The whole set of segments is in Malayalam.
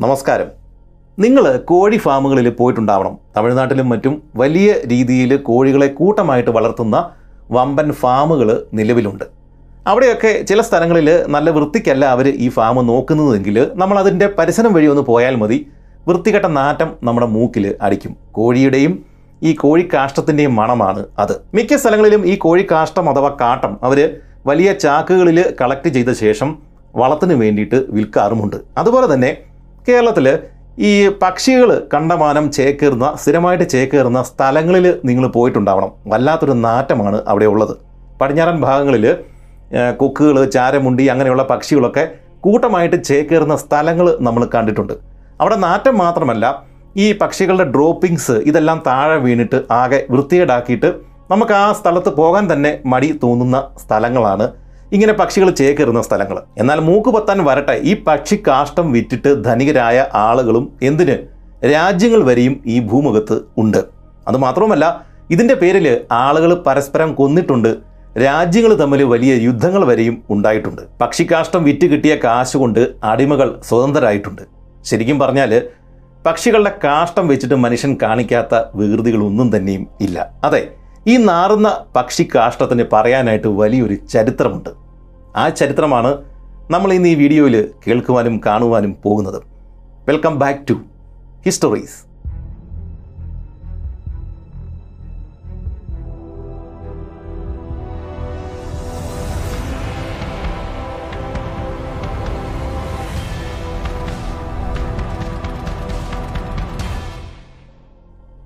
നമസ്കാരം. നിങ്ങൾ കോഴി ഫാമുകളിൽ പോയിട്ടുണ്ടാവണം. തമിഴ്നാട്ടിലും മറ്റും വലിയ രീതിയിൽ കോഴികളെ കൂട്ടമായിട്ട് വളർത്തുന്ന വമ്പൻ ഫാമുകൾ നിലവിലുണ്ട്. അവിടെയൊക്കെ ചില സ്ഥലങ്ങളിൽ നല്ല വൃത്തിക്കല്ല അവർ ഈ ഫാം നോക്കുന്നതെങ്കിൽ നമ്മൾ അതിന്റെ പരിസരം വഴി ഒന്ന് പോയാൽ മതി. വൃത്തികെട്ട നാറ്റം നമ്മുടെ മൂക്കിൽ അടിക്കും. കോഴിയുടെയും ഈ കോഴിക്കാഷ്ടത്തിന്റെയും മണമാണ് അത്. മിക്ക സ്ഥലങ്ങളിലും ഈ കോഴിക്കാഷ്ടം അഥവാ കാട്ടം അവർ വലിയ ചാക്കുകളിൽ കളക്ട് ചെയ്ത ശേഷം വളത്തിന് വേണ്ടിയിട്ട് വിൽക്കാറുമുണ്ട്. അതുപോലെ തന്നെ കേരളത്തിൽ ഈ പക്ഷികൾ കണ്ടമാനം ചേക്കേറുന്ന സ്ഥിരമായിട്ട് ചേക്കേറുന്ന സ്ഥലങ്ങളിൽ നിങ്ങൾ പോയിട്ടുണ്ടാവണം. വല്ലാത്തൊരു നാറ്റമാണ് അവിടെ ഉള്ളത്. പടിഞ്ഞാറൻ ഭാഗങ്ങളിൽ കൊക്കുകൾ ചാരമുണ്ടി അങ്ങനെയുള്ള പക്ഷികളൊക്കെ കൂട്ടമായിട്ട് ചേക്കേറുന്ന സ്ഥലങ്ങൾ നമ്മൾ കണ്ടിട്ടുണ്ട്. അവിടെ നാറ്റം മാത്രമല്ല ഈ പക്ഷികളുടെ ഡ്രോപ്പിങ്സ് ഇതെല്ലാം താഴെ വീണിട്ട് ആകെ വൃത്തികേടാക്കിയിട്ട് നമുക്ക് ആ സ്ഥലത്ത് പോകാൻ തന്നെ മടി തോന്നുന്ന സ്ഥലങ്ങളാണ് ഇങ്ങനെ പക്ഷികൾ ചേക്കേറുന്ന സ്ഥലങ്ങൾ. എന്നാൽ മൂക്ക് പൊത്താൻ വരട്ടെ ഈ പക്ഷി കാഷ്ടം വിറ്റിട്ട് ധനികരായ ആളുകളും എന്തിന്? രാജ്യങ്ങൾ വരെയും ഈ ഭൂമുഖത്ത് ഉണ്ട്. അതുമാത്രവുമല്ല ഇതിന്റെ പേരിൽ ആളുകൾ പരസ്പരം കൊന്നിട്ടുണ്ട് രാജ്യങ്ങൾ തമ്മിൽ വലിയ യുദ്ധങ്ങൾ വരെയും ഉണ്ടായിട്ടുണ്ട്. പക്ഷിക്കാഷ്ടം വിറ്റ് കിട്ടിയ കാശ് കൊണ്ട് അടിമകൾ സ്വതന്ത്രരായിട്ടുണ്ട്. ശരിക്കും പറഞ്ഞാൽ പക്ഷികളുടെ കാഷ്ടം വെച്ചിട്ട് മനുഷ്യൻ കാണിക്കാത്ത വികൃതികളൊന്നും തന്നെയും ഇല്ല. അതെ ഈ നാറുന്ന പക്ഷി കാഷ്ടത്തിന് പറയാനായിട്ട് വലിയൊരു ചരിത്രമുണ്ട്. ആ ചരിത്രമാണ് നമ്മൾ ഇന്ന് ഈ വീഡിയോയിൽ കേൾക്കുവാനും കാണുവാനും പോകുന്നത്. വെൽക്കം ബാക്ക് ടു ഹിസ്റ്ററീസ്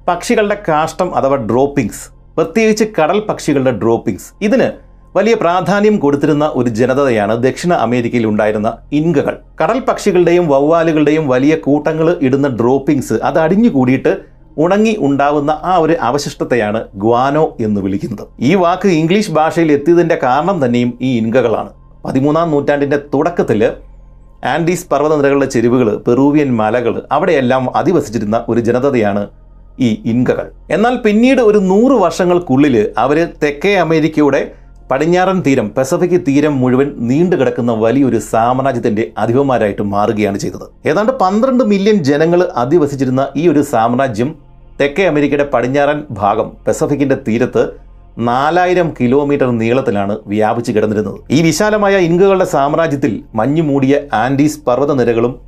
പക്ഷികളുടെ കാഷ്ടം അഥവാ ഡ്രോപ്പിംഗ്സ് പ്രത്യേകിച്ച് കടൽ പക്ഷികളുടെ ഡ്രോപ്പിംഗ്സ്. ഇതിന് വലിയ പ്രാധാന്യം കൊടുത്തിരുന്ന ഒരു ജനതയാണ് ദക്ഷിണ അമേരിക്കയിൽ ഉണ്ടായിരുന്ന ഇൻകകൾ. കടൽ പക്ഷികളുടെയും വവ്വാലുകളുടെയും വലിയ കൂട്ടങ്ങൾ ഇടുന്ന ഡ്രോപ്പിംഗ്സ് അത് അടിഞ്ഞു കൂടിയിട്ട് ഉണങ്ങി ഉണ്ടാവുന്ന ആ ഒരു അവശിഷ്ടത്തെയാണ് ഗ്വാനോ എന്ന് വിളിക്കുന്നത്. ഈ വാക്ക് ഇംഗ്ലീഷ് ഭാഷയിൽ എത്തിയതിന്റെ കാരണം തന്നെയും ഈ ഇൻകകളാണ്. പതിമൂന്നാം നൂറ്റാണ്ടിന്റെ തുടക്കത്തിൽ ആൻഡീസ് പർവതനിരകളുടെ ചെരുവുകൾ പെറൂവിയൻ മലകൾ അവിടെയെല്ലാം അധിവസിച്ചിരുന്ന ഒരു ജനതയാണ് ഈ ഇൻകകൾ. എന്നാൽ പിന്നീട് ഒരു നൂറ് വർഷങ്ങൾക്കുള്ളിൽ അവർ തെക്കേ അമേരിക്കയുടെ പടിഞ്ഞാറൻ തീരം പസഫിക് തീരം മുഴുവൻ നീണ്ടു കിടക്കുന്ന വലിയൊരു സാമ്രാജ്യത്തിന്റെ അധിപന്മാരായിട്ട് മാറുകയാണ് ചെയ്തത്. ഏതാണ്ട് പന്ത്രണ്ട് മില്യൺ ജനങ്ങൾ അധിവസിച്ചിരുന്ന ഈ ഒരു സാമ്രാജ്യം തെക്കേ അമേരിക്കയുടെ പടിഞ്ഞാറൻ ഭാഗം പസഫിക്കിന്റെ തീരത്ത് നാലായിരം കിലോമീറ്റർ നീളത്തിലാണ് വ്യാപിച്ചു കിടന്നിരുന്നത്. ഈ വിശാലമായ ഇൻകകളുടെ സാമ്രാജ്യത്തിൽ മഞ്ഞുമൂടിയ ആൻഡീസ് പർവതനിരകളും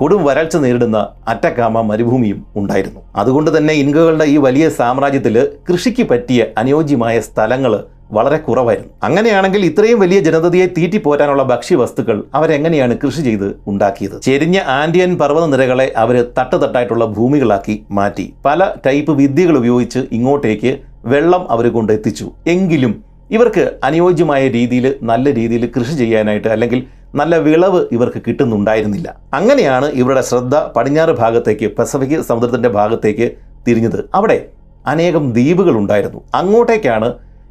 കൊടും വരൾച്ച നേരിടുന്ന അറ്റക്കാമ മരുഭൂമിയും ഉണ്ടായിരുന്നു. അതുകൊണ്ട് തന്നെ ഇൻകകളുടെ ഈ വലിയ സാമ്രാജ്യത്തിൽ കൃഷിക്ക് പറ്റിയ അനുയോജ്യമായ സ്ഥലങ്ങൾ വളരെ കുറവായിരുന്നു. അങ്ങനെയാണെങ്കിൽ ഇത്രയും വലിയ ജനതയെ തീറ്റിപ്പോറ്റാനുള്ള ഭക്ഷ്യവസ്തുക്കൾ അവരെങ്ങനെയാണ് കൃഷി ചെയ്ത് ഉണ്ടാക്കിയത്? ചെരിഞ്ഞ ആൻഡിയൻ പർവത നിരകളെ അവർ തട്ടുതട്ടായിട്ടുള്ള ഭൂമികളാക്കി മാറ്റി. പല ടൈപ്പ് വിദ്യകൾ ഉപയോഗിച്ച് ഇങ്ങോട്ടേക്ക് വെള്ളം അവർ കൊണ്ടെത്തിച്ചു. എങ്കിലും ഇവർക്ക് അനുയോജ്യമായ രീതിയിൽ നല്ല രീതിയിൽ കൃഷി ചെയ്യാനായിട്ട് അല്ലെങ്കിൽ നല്ല വിളവ് ഇവർക്ക് കിട്ടുന്നുണ്ടായിരുന്നില്ല. അങ്ങനെയാണ് ഇവരുടെ ശ്രദ്ധ പടിഞ്ഞാറ് ഭാഗത്തേക്ക് പസഫിക് സമുദ്രത്തിന്റെ ഭാഗത്തേക്ക് തിരിഞ്ഞത്. അവിടെ അനേകം ദ്വീപുകൾ ഉണ്ടായിരുന്നു. അങ്ങോട്ടേക്കാണ്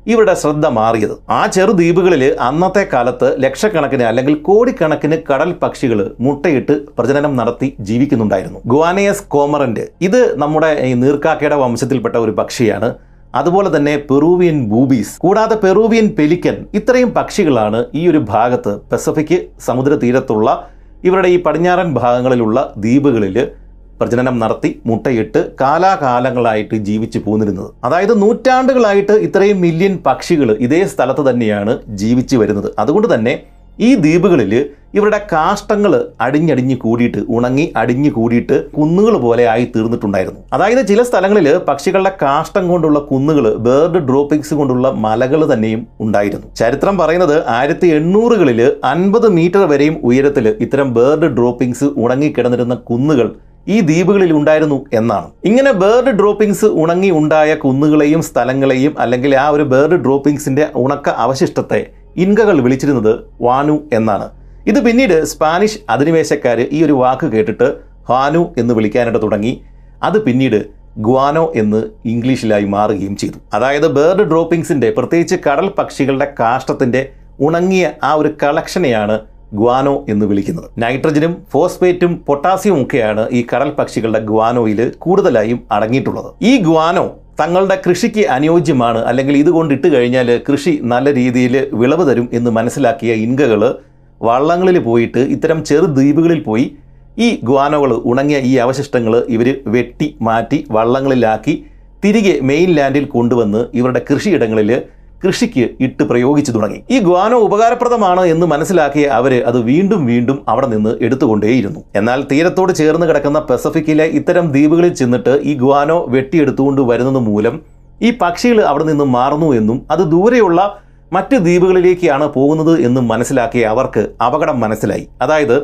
ഇവരുടെ ശ്രദ്ധ മാറിയത്. ആ ചെറു ദ്വീപുകളിൽ അന്നത്തെ കാലത്ത് ലക്ഷക്കണക്കിന് അല്ലെങ്കിൽ കോടിക്കണക്കിന് കടൽ പക്ഷികൾ മുട്ടയിട്ട് പ്രജനനം നടത്തി ജീവിക്കുന്നുണ്ടായിരുന്നു. ഗുവാനയസ് കോമറന്റ് ഇത് നമ്മുടെ ഈ നീർക്കാക്കയുടെ വംശത്തിൽപ്പെട്ട ഒരു പക്ഷിയാണ്. അതുപോലെ തന്നെ പെറൂവിയൻ ബൂബീസ് കൂടാതെ പെറൂവിയൻ പെലിക്കൻ ഇത്രയും പക്ഷികളാണ് ഈ ഒരു ഭാഗത്ത് പസഫിക് സമുദ്ര തീരത്തുള്ള ഇവരുടെ ഈ പടിഞ്ഞാറൻ ഭാഗങ്ങളിലുള്ള ദ്വീപുകളിൽ പ്രജനനം നടത്തി മുട്ടയിട്ട് കാലാകാലങ്ങളായിട്ട് ജീവിച്ചു പോന്നിരുന്നത്. അതായത് നൂറ്റാണ്ടുകളായിട്ട് ഇത്രയും മില്യൺ പക്ഷികൾ ഇതേ സ്ഥലത്ത് തന്നെയാണ് ജീവിച്ചു വരുന്നത്. അതുകൊണ്ട് തന്നെ ഈ ദ്വീപുകളിൽ ഇവരുടെ കാഷ്ടങ്ങൾ അടിഞ്ഞടിഞ്ഞ് കൂടിയിട്ട് ഉണങ്ങി അടിഞ്ഞ് കൂടിയിട്ട് കുന്നുകൾ പോലെ ആയി തീർന്നിട്ടുണ്ടായിരുന്നു. അതായത് ചില സ്ഥലങ്ങളിൽ പക്ഷികളുടെ കാഷ്ടം കൊണ്ടുള്ള കുന്നുകൾ ബേർഡ് ഡ്രോപ്പിംഗ്സ് കൊണ്ടുള്ള മലകൾ തന്നെയും ഉണ്ടായിരുന്നു. ചരിത്രം പറയുന്നത് ആയിരത്തി എണ്ണൂറുകളിൽ അൻപത് മീറ്റർ വരെയും ഉയരത്തിൽ ഇത്തരം ബേർഡ് ഡ്രോപ്പിംഗ്സ് ഉണങ്ങിക്കിടന്നിരുന്ന കുന്നുകൾ ഈ ദ്വീപുകളിൽ ഉണ്ടായിരുന്നു എന്നാണ്. ഇങ്ങനെ ബേർഡ് ഡ്രോപ്പിംഗ്സ് ഉണങ്ങി ഉണ്ടായ കുന്നുകളെയും സ്ഥലങ്ങളെയും അല്ലെങ്കിൽ ആ ഒരു ബേർഡ് ഡ്രോപ്പിംഗ്സിന്റെ ഉണക്ക അവശിഷ്ടത്തെ ഇൻകകൾ വിളിച്ചിരുന്നത് വാനു എന്നാണ്. ഇത് പിന്നീട് സ്പാനിഷ് അധിനിവേശക്കാർ ഈ ഒരു വാക്ക് കേട്ടിട്ട് ഹാനു എന്ന് വിളിക്കാനായിട്ട് തുടങ്ങി. അത് പിന്നീട് ഗ്വാനോ എന്ന് ഇംഗ്ലീഷിലായി മാറുകയും ചെയ്തു. അതായത് ബേർഡ് ഡ്രോപ്പിംഗ്സിന്റെ പ്രത്യേകിച്ച് കടൽ പക്ഷികളുടെ കാഷ്ടത്തിന്റെ ഉണങ്ങിയ ആ ഒരു കളക്ഷനെയാണ് ഗ്വാനോ എന്ന് വിളിക്കുന്നത്. നൈട്രജനും ഫോസ്ഫേറ്റും പൊട്ടാസ്യവും ഒക്കെയാണ് ഈ കടൽ പക്ഷികളുടെ ഗ്വാനോയിൽ കൂടുതലായും അടങ്ങിയിട്ടുള്ളത്. ഈ ഗ്വാനോ തങ്ങളുടെ കൃഷിക്ക് അനുയോജ്യമാണ്. അല്ലെങ്കിൽ ഇതുകൊണ്ട് ഇട്ട് കഴിഞ്ഞാൽ കൃഷി നല്ല രീതിയിൽ വിളവ് തരും എന്ന് മനസ്സിലാക്കിയ ഇൻകകൾ വള്ളങ്ങളിൽ പോയിട്ട് ഇത്തരം ചെറു ദ്വീപുകളിൽ പോയി ഈ ഗ്വാനോകൾ ഉണങ്ങിയ ഈ അവശിഷ്ടങ്ങൾ ഇവർ വെട്ടി മാറ്റി വള്ളങ്ങളിലാക്കി തിരികെ മെയിൻ ലാൻഡിൽ കൊണ്ടുവന്ന് ഇവരുടെ കൃഷിയിടങ്ങളിൽ കൃഷിക്ക് ഇട്ട് പ്രയോഗിച്ചു തുടങ്ങി. ഈ ഗ്വാനോ ഉപകാരപ്രദമാണ് എന്ന് മനസ്സിലാക്കിയ അവർ അത് വീണ്ടും വീണ്ടും അവിടെ നിന്ന് എടുത്തുകൊണ്ടേയിരുന്നു. എന്നാൽ തീരത്തോട് ചേർന്ന് കിടക്കുന്ന പസഫിക്കിലെ ഇത്തരം ദ്വീപുകളിൽ ചെന്നിട്ട് ഈ ഗ്വാനോ വെട്ടിയെടുത്തുകൊണ്ട് വരുന്നത് മൂലം ഈ പക്ഷികൾ അവിടെ നിന്ന് മാറുന്നു എന്നും അത് ദൂരെയുള്ള മറ്റ് ദ്വീപുകളിലേക്കാണ് പോകുന്നത് എന്ന് മനസ്സിലാക്കിയ അവർക്ക് അപകടം മനസ്സിലായി. അതായത്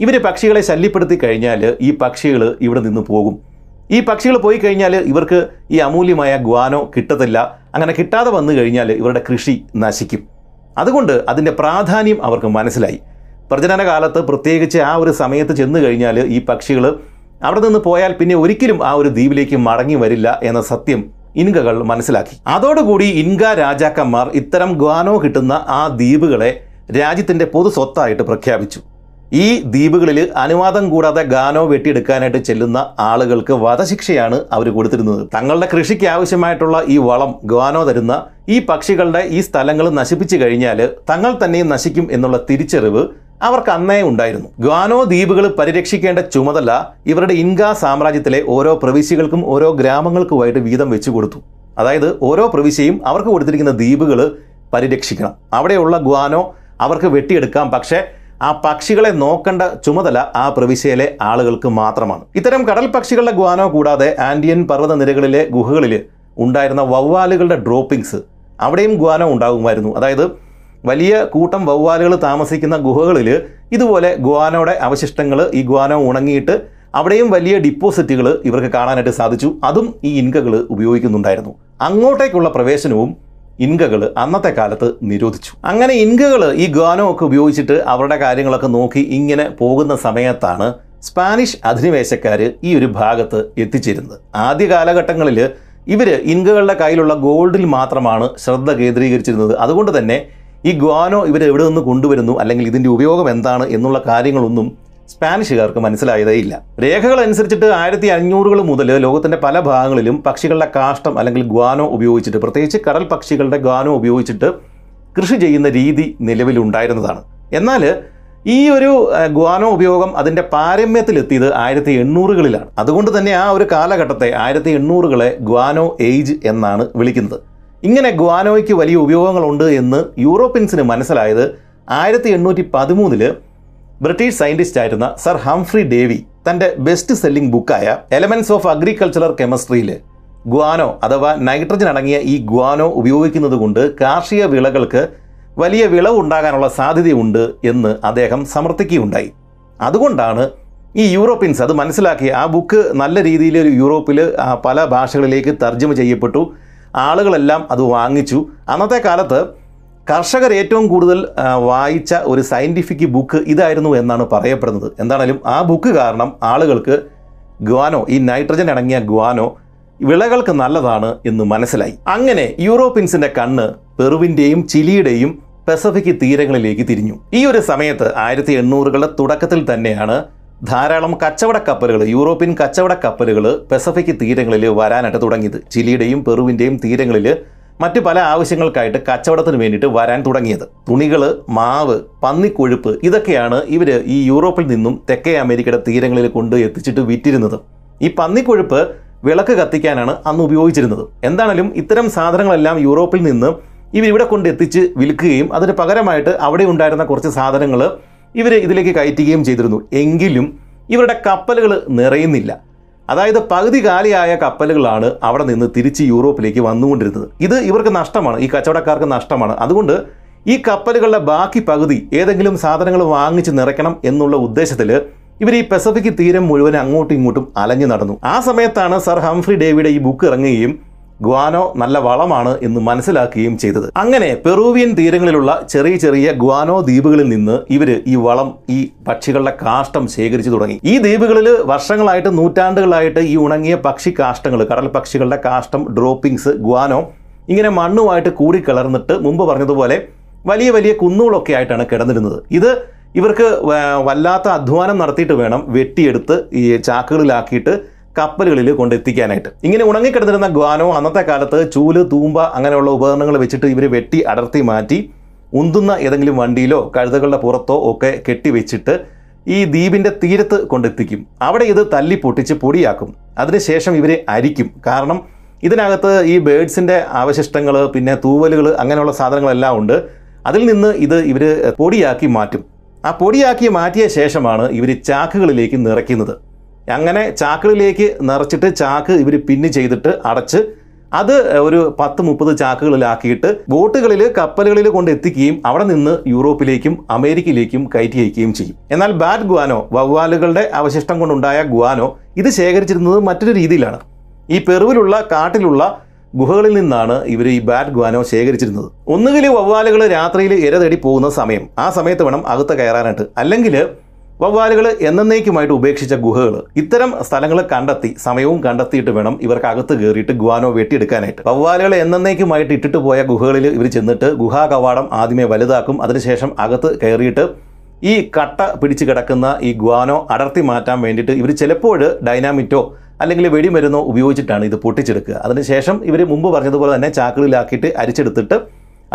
ഇവർ പക്ഷികളെ ശല്യപ്പെടുത്തി കഴിഞ്ഞാൽ ഈ പക്ഷികൾ ഇവിടെ നിന്ന് പോകും. ഈ പക്ഷികൾ പോയി കഴിഞ്ഞാൽ ഇവർക്ക് ഈ അമൂല്യമായ ഗ്വാനോ കിട്ടത്തില്ല. അങ്ങനെ കിട്ടാതെ വന്നു കഴിഞ്ഞാൽ ഇവരുടെ കൃഷി നശിക്കും. അതുകൊണ്ട് അതിന്റെ പ്രാധാന്യം അവർക്ക് മനസ്സിലായി. പ്രജനന കാലത്ത് പ്രത്യേകിച്ച് ആ ഒരു സമയത്ത് ചെന്നു കഴിഞ്ഞാൽ ഈ പക്ഷികൾ അവിടെ നിന്ന് പോയാൽ പിന്നെ ഒരിക്കലും ആ ഒരു ദ്വീപിലേക്ക് മടങ്ങി വരില്ല എന്ന സത്യം ഇൻകകൾ മനസ്സിലാക്കി. അതോടുകൂടി ഇൻക രാജാക്കന്മാർ ഇത്തരം ഗ്വാനോ കിട്ടുന്ന ആ ദ്വീപുകളെ രാജ്യത്തിന്റെ പൊതു സ്വത്തായിട്ട് പ്രഖ്യാപിച്ചു. ഈ ദ്വീപുകളിൽ അനുവാദം കൂടാതെ ഗാനോ വെട്ടിയെടുക്കാനായിട്ട് ചെല്ലുന്ന ആളുകൾക്ക് വധശിക്ഷയാണ് അവർ കൊടുത്തിരുന്നത്. തങ്ങളുടെ കൃഷിക്ക് ആവശ്യമായിട്ടുള്ള ഈ വളം ഗ്വാനോ തരുന്ന ഈ പക്ഷികളുടെ ഈ സ്ഥലങ്ങൾ നശിപ്പിച്ചു കഴിഞ്ഞാൽ തങ്ങൾ തന്നെയും നശിക്കും എന്നുള്ള തിരിച്ചറിവ് അവർക്ക് അന്നേ ഉണ്ടായിരുന്നു. ഗ്വാനോ ദ്വീപുകൾ പരിരക്ഷിക്കേണ്ട ചുമതല ഇവരുടെ ഇൻക സാമ്രാജ്യത്തിലെ ഓരോ പ്രവിശ്യകൾക്കും ഓരോ ഗ്രാമങ്ങൾക്കുമായിട്ട് വീതം വെച്ചു കൊടുത്തു. അതായത് ഓരോ പ്രവിശ്യയും അവർക്ക് കൊടുത്തിരിക്കുന്ന ദ്വീപുകൾ പരിരക്ഷിക്കണം. അവിടെയുള്ള ഗ്വാനോ അവർക്ക് വെട്ടിയെടുക്കാം. പക്ഷേ ആ പക്ഷികളെ നോക്കേണ്ട ചുമതല ആ പ്രവിശ്യയിലെ ആളുകൾക്ക് മാത്രമാണ്. ഇത്തരം കടൽ പക്ഷികളുടെ ഗ്വാനോ കൂടാതെ ആൻഡിയൻ പർവത നിരകളിലെ ഗുഹകളിൽ ഉണ്ടായിരുന്ന വവ്വാലുകളുടെ ഡ്രോപ്പിംഗ്സ് അവിടെയും ഗ്വാനോ ഉണ്ടാകുമായിരുന്നു. അതായത് വലിയ കൂട്ടം വവ്വാലുകൾ താമസിക്കുന്ന ഗുഹകളിൽ ഇതുപോലെ ഗുവാനോടെ അവശിഷ്ടങ്ങൾ ഈ ഗുവാനോ ഉണങ്ങിയിട്ട് അവിടെയും വലിയ ഡിപ്പോസിറ്റുകൾ ഇവർക്ക് കാണാനായിട്ട് സാധിച്ചു. അതും ഈ ഇൻകകൾ ഉപയോഗിക്കുന്നുണ്ടായിരുന്നു. അങ്ങോട്ടേക്കുള്ള പ്രവേശനവും ഇൻകകൾ അന്നത്തെ കാലത്ത് നിരോധിച്ചു. അങ്ങനെ ഇൻകകൾ ഈ ഗാനോ ഒക്കെ ഉപയോഗിച്ചിട്ട് അവരുടെ കാര്യങ്ങളൊക്കെ നോക്കി ഇങ്ങനെ പോകുന്ന സമയത്താണ് സ്പാനിഷ് അധിനിവേശക്കാർ ഈ ഒരു ഭാഗത്ത് എത്തിച്ചേരുന്നത്. ആദ്യ കാലഘട്ടങ്ങളിൽ ഇവർ ഇൻകകളുടെ കയ്യിലുള്ള ഗോൾഡിൽ മാത്രമാണ് ശ്രദ്ധ കേന്ദ്രീകരിച്ചിരുന്നത്. അതുകൊണ്ട് തന്നെ ഈ ഗ്വാനോ ഇവർ എവിടെ നിന്ന് കൊണ്ടുവരുന്നു? അല്ലെങ്കിൽ ഇതിന്റെ ഉപയോഗം എന്താണ്? എന്നുള്ള കാര്യങ്ങളൊന്നും സ്പാനിഷുകാർക്ക് മനസ്സിലായതേ ഇല്ല. രേഖകൾ അനുസരിച്ചിട്ട് ആയിരത്തി അഞ്ഞൂറുകൾ മുതൽ ലോകത്തിന്റെ പല ഭാഗങ്ങളിലും പക്ഷികളുടെ കാഷ്ടം അല്ലെങ്കിൽ ഗ്വാനോ ഉപയോഗിച്ചിട്ട് പ്രത്യേകിച്ച് കടൽ പക്ഷികളുടെ ഗ്വാനോ ഉപയോഗിച്ചിട്ട് കൃഷി ചെയ്യുന്ന രീതി നിലവിലുണ്ടായിരുന്നതാണ്. എന്നാൽ ഈ ഒരു ഗ്വാനോ ഉപയോഗം അതിന്റെ പാരമ്യത്തിലെത്തിയത് ആയിരത്തി എണ്ണൂറുകളിലാണ്. അതുകൊണ്ട് തന്നെ ആ ഒരു കാലഘട്ടത്തെ ആയിരത്തി എണ്ണൂറുകളെ ഗ്വാനോ ഏജ് എന്നാണ് വിളിക്കുന്നത്. ഇങ്ങനെ ഗ്വാനോയ്ക്ക് വലിയ ഉപയോഗങ്ങളുണ്ട് എന്ന് യൂറോപ്യൻസിന് മനസ്സിലായത് ആയിരത്തി എണ്ണൂറ്റി പതിമൂന്നിൽ ബ്രിട്ടീഷ് സയന്റിസ്റ്റ് ആയിരുന്ന സർ ഹംഫ്രി ഡേവി തന്റെ ബെസ്റ്റ് സെല്ലിംഗ് ബുക്കായ എലമെന്റ്സ് ഓഫ് അഗ്രികൾച്ചറൽ കെമിസ്ട്രിയിൽ ഗ്വാനോ അഥവാ നൈട്രജൻ അടങ്ങിയ ഈ ഗ്വാനോ ഉപയോഗിക്കുന്നത് കൊണ്ട് കാർഷിക വിളകൾക്ക് വലിയ വിളവ് ഉണ്ടാകാനുള്ള സാധ്യതയുണ്ട് എന്ന് അദ്ദേഹം സമർത്ഥിക്കുകയുണ്ടായി. അതുകൊണ്ടാണ് ഈ യൂറോപ്യൻസ് അത് മനസ്സിലാക്കി ആ ബുക്ക് നല്ല രീതിയിൽ യൂറോപ്പിൽ പല ഭാഷകളിലേക്ക് തർജമ ചെയ്യപ്പെട്ടു. ആളുകളെല്ലാം അത് വാങ്ങിച്ചു. അന്നത്തെ കാലത്ത് കർഷകർ ഏറ്റവും കൂടുതൽ വായിച്ച ഒരു സയന്റിഫിക് ബുക്ക് ഇതായിരുന്നു എന്നാണ് പറയപ്പെടുന്നത്. എന്താണേലും ആ ബുക്ക് കാരണം ആളുകൾക്ക് ഗ്വാനോ ഈ നൈട്രജൻ അടങ്ങിയ ഗ്വാനോ വിളകൾക്ക് നല്ലതാണ് എന്ന് മനസ്സിലായി. അങ്ങനെ യൂറോപ്യൻസിന്റെ കണ്ണ് പെറുവിന്റെയും ചിലിയുടെയും പസഫിക് തീരങ്ങളിലേക്ക് തിരിഞ്ഞു. ഈ ഒരു സമയത്ത് ആയിരത്തി എണ്ണൂറുകളുടെ തുടക്കത്തിൽ തന്നെയാണ് ധാരാളം കച്ചവട കപ്പലുകൾ യൂറോപ്യൻ കച്ചവട കപ്പലുകൾ പെസഫിക് തീരങ്ങളിൽ വരാനായിട്ട് തുടങ്ങിയത്. ചിലിയുടെയും പെറുവിന്റെയും തീരങ്ങളിൽ മറ്റ് പല ആവശ്യങ്ങൾക്കായിട്ട് കച്ചവടത്തിന് വേണ്ടിയിട്ട് വരാൻ തുടങ്ങിയത്. തുണികൾ മാവ് പന്നിക്കൊഴുപ്പ് ഇതൊക്കെയാണ് ഇവർ ഈ യൂറോപ്പിൽ നിന്നും തെക്കേ അമേരിക്കയുടെ തീരങ്ങളിൽ കൊണ്ട് എത്തിച്ചിട്ട് വിറ്റിരുന്നത്. ഈ പന്നിക്കൊഴുപ്പ് വിളക്ക് കത്തിക്കാനാണ് അന്ന് ഉപയോഗിച്ചിരുന്നത്. എന്താണേലും ഇത്തരം സാധനങ്ങളെല്ലാം യൂറോപ്പിൽ നിന്ന് ഇവരിവിടെ കൊണ്ട് എത്തിച്ച് വിൽക്കുകയും അതിന് പകരമായിട്ട് അവിടെ ഉണ്ടായിരുന്ന കുറച്ച് സാധനങ്ങൾ ഇവർ ഇതിലേക്ക് കയറ്റുകയും ചെയ്തിരുന്നു. എങ്കിലും ഇവരുടെ കപ്പലുകൾ നിറയുന്നില്ല. അതായത് പകുതി കാലിയായ കപ്പലുകളാണ് അവിടെ നിന്ന് തിരിച്ച് യൂറോപ്പിലേക്ക് വന്നുകൊണ്ടിരുന്നത്. ഇത് ഇവർക്ക് നഷ്ടമാണ്. ഈ കച്ചവടക്കാർക്ക് നഷ്ടമാണ്. അതുകൊണ്ട് ഈ കപ്പലുകളുടെ ബാക്കി പകുതി ഏതെങ്കിലും സാധനങ്ങൾ വാങ്ങിച്ച് നിറയ്ക്കണം എന്നുള്ള ഉദ്ദേശത്തിൽ ഇവർ ഈ പെസഫിക് തീരം മുഴുവൻ അങ്ങോട്ടും ഇങ്ങോട്ടും അലഞ്ഞു നടന്നു. ആ സമയത്താണ് സർ ഹംഫ്രി ഡേവിയുടെ ഈ ബുക്ക് ഇറങ്ങുകയും ഗ്വാനോ നല്ല വളമാണ് എന്ന് മനസ്സിലാക്കുകയും ചെയ്തത്. അങ്ങനെ പെറൂവിയൻ തീരങ്ങളിലുള്ള ചെറിയ ചെറിയ ഗ്വാനോ ദ്വീപുകളിൽ നിന്ന് ഇവർ ഈ വളം ഈ പക്ഷികളുടെ കാഷ്ടം ശേഖരിച്ചു തുടങ്ങി. ഈ ദ്വീപുകളിൽ വർഷങ്ങളായിട്ട് നൂറ്റാണ്ടുകളായിട്ട് ഈ ഉണങ്ങിയ പക്ഷി കാഷ്ടങ്ങൾ കടൽ പക്ഷികളുടെ കാഷ്ടം ഡ്രോപ്പിംഗ്സ് ഗ്വാനോ ഇങ്ങനെ മണ്ണുമായിട്ട് കൂടിക്കലർന്നിട്ട് മുമ്പ് പറഞ്ഞതുപോലെ വലിയ വലിയ കുന്നുകളൊക്കെ ആയിട്ടാണ് കിടന്നിരുന്നത്. ഇത് ഇവർക്ക് വല്ലാത്ത അധ്വാനം നടത്തിയിട്ട് വേണം വെട്ടിയെടുത്ത് ഈ ചാക്കുകളിലാക്കിയിട്ട് കപ്പലുകളിൽ കൊണ്ടെത്തിക്കാനായിട്ട്. ഇങ്ങനെ ഉണങ്ങിക്കിടന്നിരുന്ന ഗ്വാനോ അന്നത്തെ കാലത്ത് ചൂൽ തൂമ്പ അങ്ങനെയുള്ള ഉപകരണങ്ങൾ വെച്ചിട്ട് ഇവർ വെട്ടി അടർത്തി മാറ്റി ഉന്തുന്ന ഏതെങ്കിലും വണ്ടിയിലോ കഴുതകളുടെ പുറത്തോ ഒക്കെ കെട്ടിവെച്ചിട്ട് ഈ ദ്വീപിന്റെ തീരത്ത് കൊണ്ടെത്തിക്കും. അവിടെ ഇത് തല്ലി പൊട്ടിച്ച് പൊടിയാക്കും. അതിനുശേഷം ഇവരെ അരിക്കും. കാരണം ഇതിനകത്ത് ഈ ബേഡ്സിന്റെ അവശിഷ്ടങ്ങൾ പിന്നെ തൂവലുകൾ അങ്ങനെയുള്ള സാധനങ്ങളെല്ലാം ഉണ്ട്. അതിൽ നിന്ന് ഇത് ഇവർ പൊടിയാക്കി മാറ്റും. ആ പൊടിയാക്കി മാറ്റിയ ശേഷമാണ് ഇവർ ചാക്കുകളിലേക്ക് നിറയ്ക്കുന്നത്. അങ്ങനെ ചാക്കുകളിലേക്ക് നിറച്ചിട്ട് ചാക്ക് ഇവർ പിന്ന് ചെയ്തിട്ട് അടച്ച് അത് ഒരു പത്ത് മുപ്പത് ചാക്കുകളിലാക്കിയിട്ട് ബോട്ടുകളിൽ കപ്പലുകളിൽ കൊണ്ട് എത്തിക്കുകയും അവിടെ നിന്ന് യൂറോപ്പിലേക്കും അമേരിക്കയിലേക്കും കയറ്റി അയക്കുകയും ചെയ്യും. എന്നാൽ ബാറ്റ് ഗുവാനോ വവ്വാലുകളുടെ അവശിഷ്ടം കൊണ്ടുണ്ടായ ഗുവാനോ ഇത് ശേഖരിച്ചിരുന്നത് മറ്റൊരു രീതിയിലാണ്. ഈ പെറുവിലുള്ള കാട്ടിലുള്ള ഗുഹകളിൽ നിന്നാണ് ഇവർ ഈ ബാറ്റ് ഗുവാനോ ശേഖരിച്ചിരുന്നത്. ഒന്നുകിൽ വവ്വാലുകൾ രാത്രിയിൽ ഇര തേടി പോകുന്ന സമയം ആ സമയത്ത് വേണം അകത്ത് കയറാനായിട്ട്. അല്ലെങ്കിൽ വവ്വാലുകൾ എന്നേക്കുമായിട്ട് ഉപേക്ഷിച്ച ഗുഹകൾ ഇത്തരം സ്ഥലങ്ങൾ കണ്ടെത്തി സമയവും കണ്ടെത്തിയിട്ട് വേണം ഇവർക്ക് അകത്ത് കയറിയിട്ട് ഗുവാനോ വെട്ടിയെടുക്കാനായിട്ട്. വവ്വാലുകൾ എന്നേക്കുമായിട്ട് ഇട്ടിട്ട് പോയ ഗുഹകളിൽ ഇവർ ചെന്നിട്ട് ഗുഹാ കവാടം ആദ്യമേ വലുതാക്കും അതിനുശേഷം അകത്ത് കയറിയിട്ട് ഈ കട്ട പിടിച്ച് കിടക്കുന്ന ഈ ഗുവാനോ അടർത്തി മാറ്റാൻ വേണ്ടിയിട്ട് ഇവർ ചിലപ്പോൾ ഡൈനാമിറ്റോ അല്ലെങ്കിൽ വെടിമരുന്നോ ഉപയോഗിച്ചിട്ടാണ് ഇത് പൊട്ടിച്ചെടുക്കുക. അതിനുശേഷം ഇവർ മുമ്പ് പറഞ്ഞതുപോലെ തന്നെ ചാക്കുകളിലാക്കിയിട്ട് അരിച്ചെടുത്തിട്ട്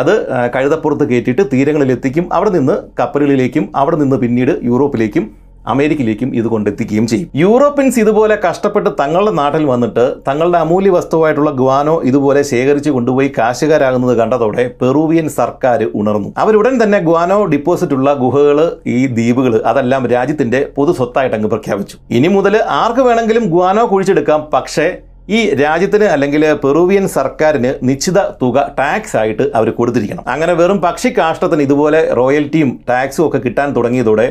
അത് കഴുതപ്പുറത്ത് കയറ്റിയിട്ട് തീരങ്ങളിൽ എത്തിക്കും അവിടെ നിന്ന് കപ്പലുകളിലേക്കും അവിടെ നിന്ന് പിന്നീട് യൂറോപ്പിലേക്കും അമേരിക്കയിലേക്കും ഇത് കൊണ്ടെത്തിക്കുകയും ചെയ്യും. യൂറോപ്യൻസ് ഇതുപോലെ കഷ്ടപ്പെട്ട് തങ്ങളുടെ നാട്ടിൽ വന്നിട്ട് തങ്ങളുടെ അമൂല്യ വസ്തുവായിട്ടുള്ള ഗ്വാനോ ഇതുപോലെ ശേഖരിച്ച് കൊണ്ടുപോയി കാശുകാരാകുന്നത് കണ്ടതോടെ പെറൂവിയൻ സർക്കാർ ഉണർന്നു. അവരുടൻ തന്നെ ഗ്വാനോ ഡിപ്പോസിറ്റ് ഉള്ള ഗുഹകൾ ഈ ദ്വീപുകൾ അതെല്ലാം രാജ്യത്തിന്റെ പൊതു സ്വത്തായിട്ട് അങ്ങ് പ്രഖ്യാപിച്ചു. ഇനി മുതൽ ആർക്ക് വേണമെങ്കിലും ഗ്വാനോ കുഴിച്ചെടുക്കാം പക്ഷേ ഈ രാജ്യത്തിന് അല്ലെങ്കിൽ പെറുവിയൻ സർക്കാരിന് നിശ്ചിത തുക ടാക്സ് ആയിട്ട് അവർ കൊടുത്തിരിക്കണം. അങ്ങനെ വെറും പക്ഷി കാഷ്ടത്തിന് ഇതുപോലെ റോയൽറ്റിയും ടാക്സും ഒക്കെ കിട്ടാൻ തുടങ്ങിയതോടെ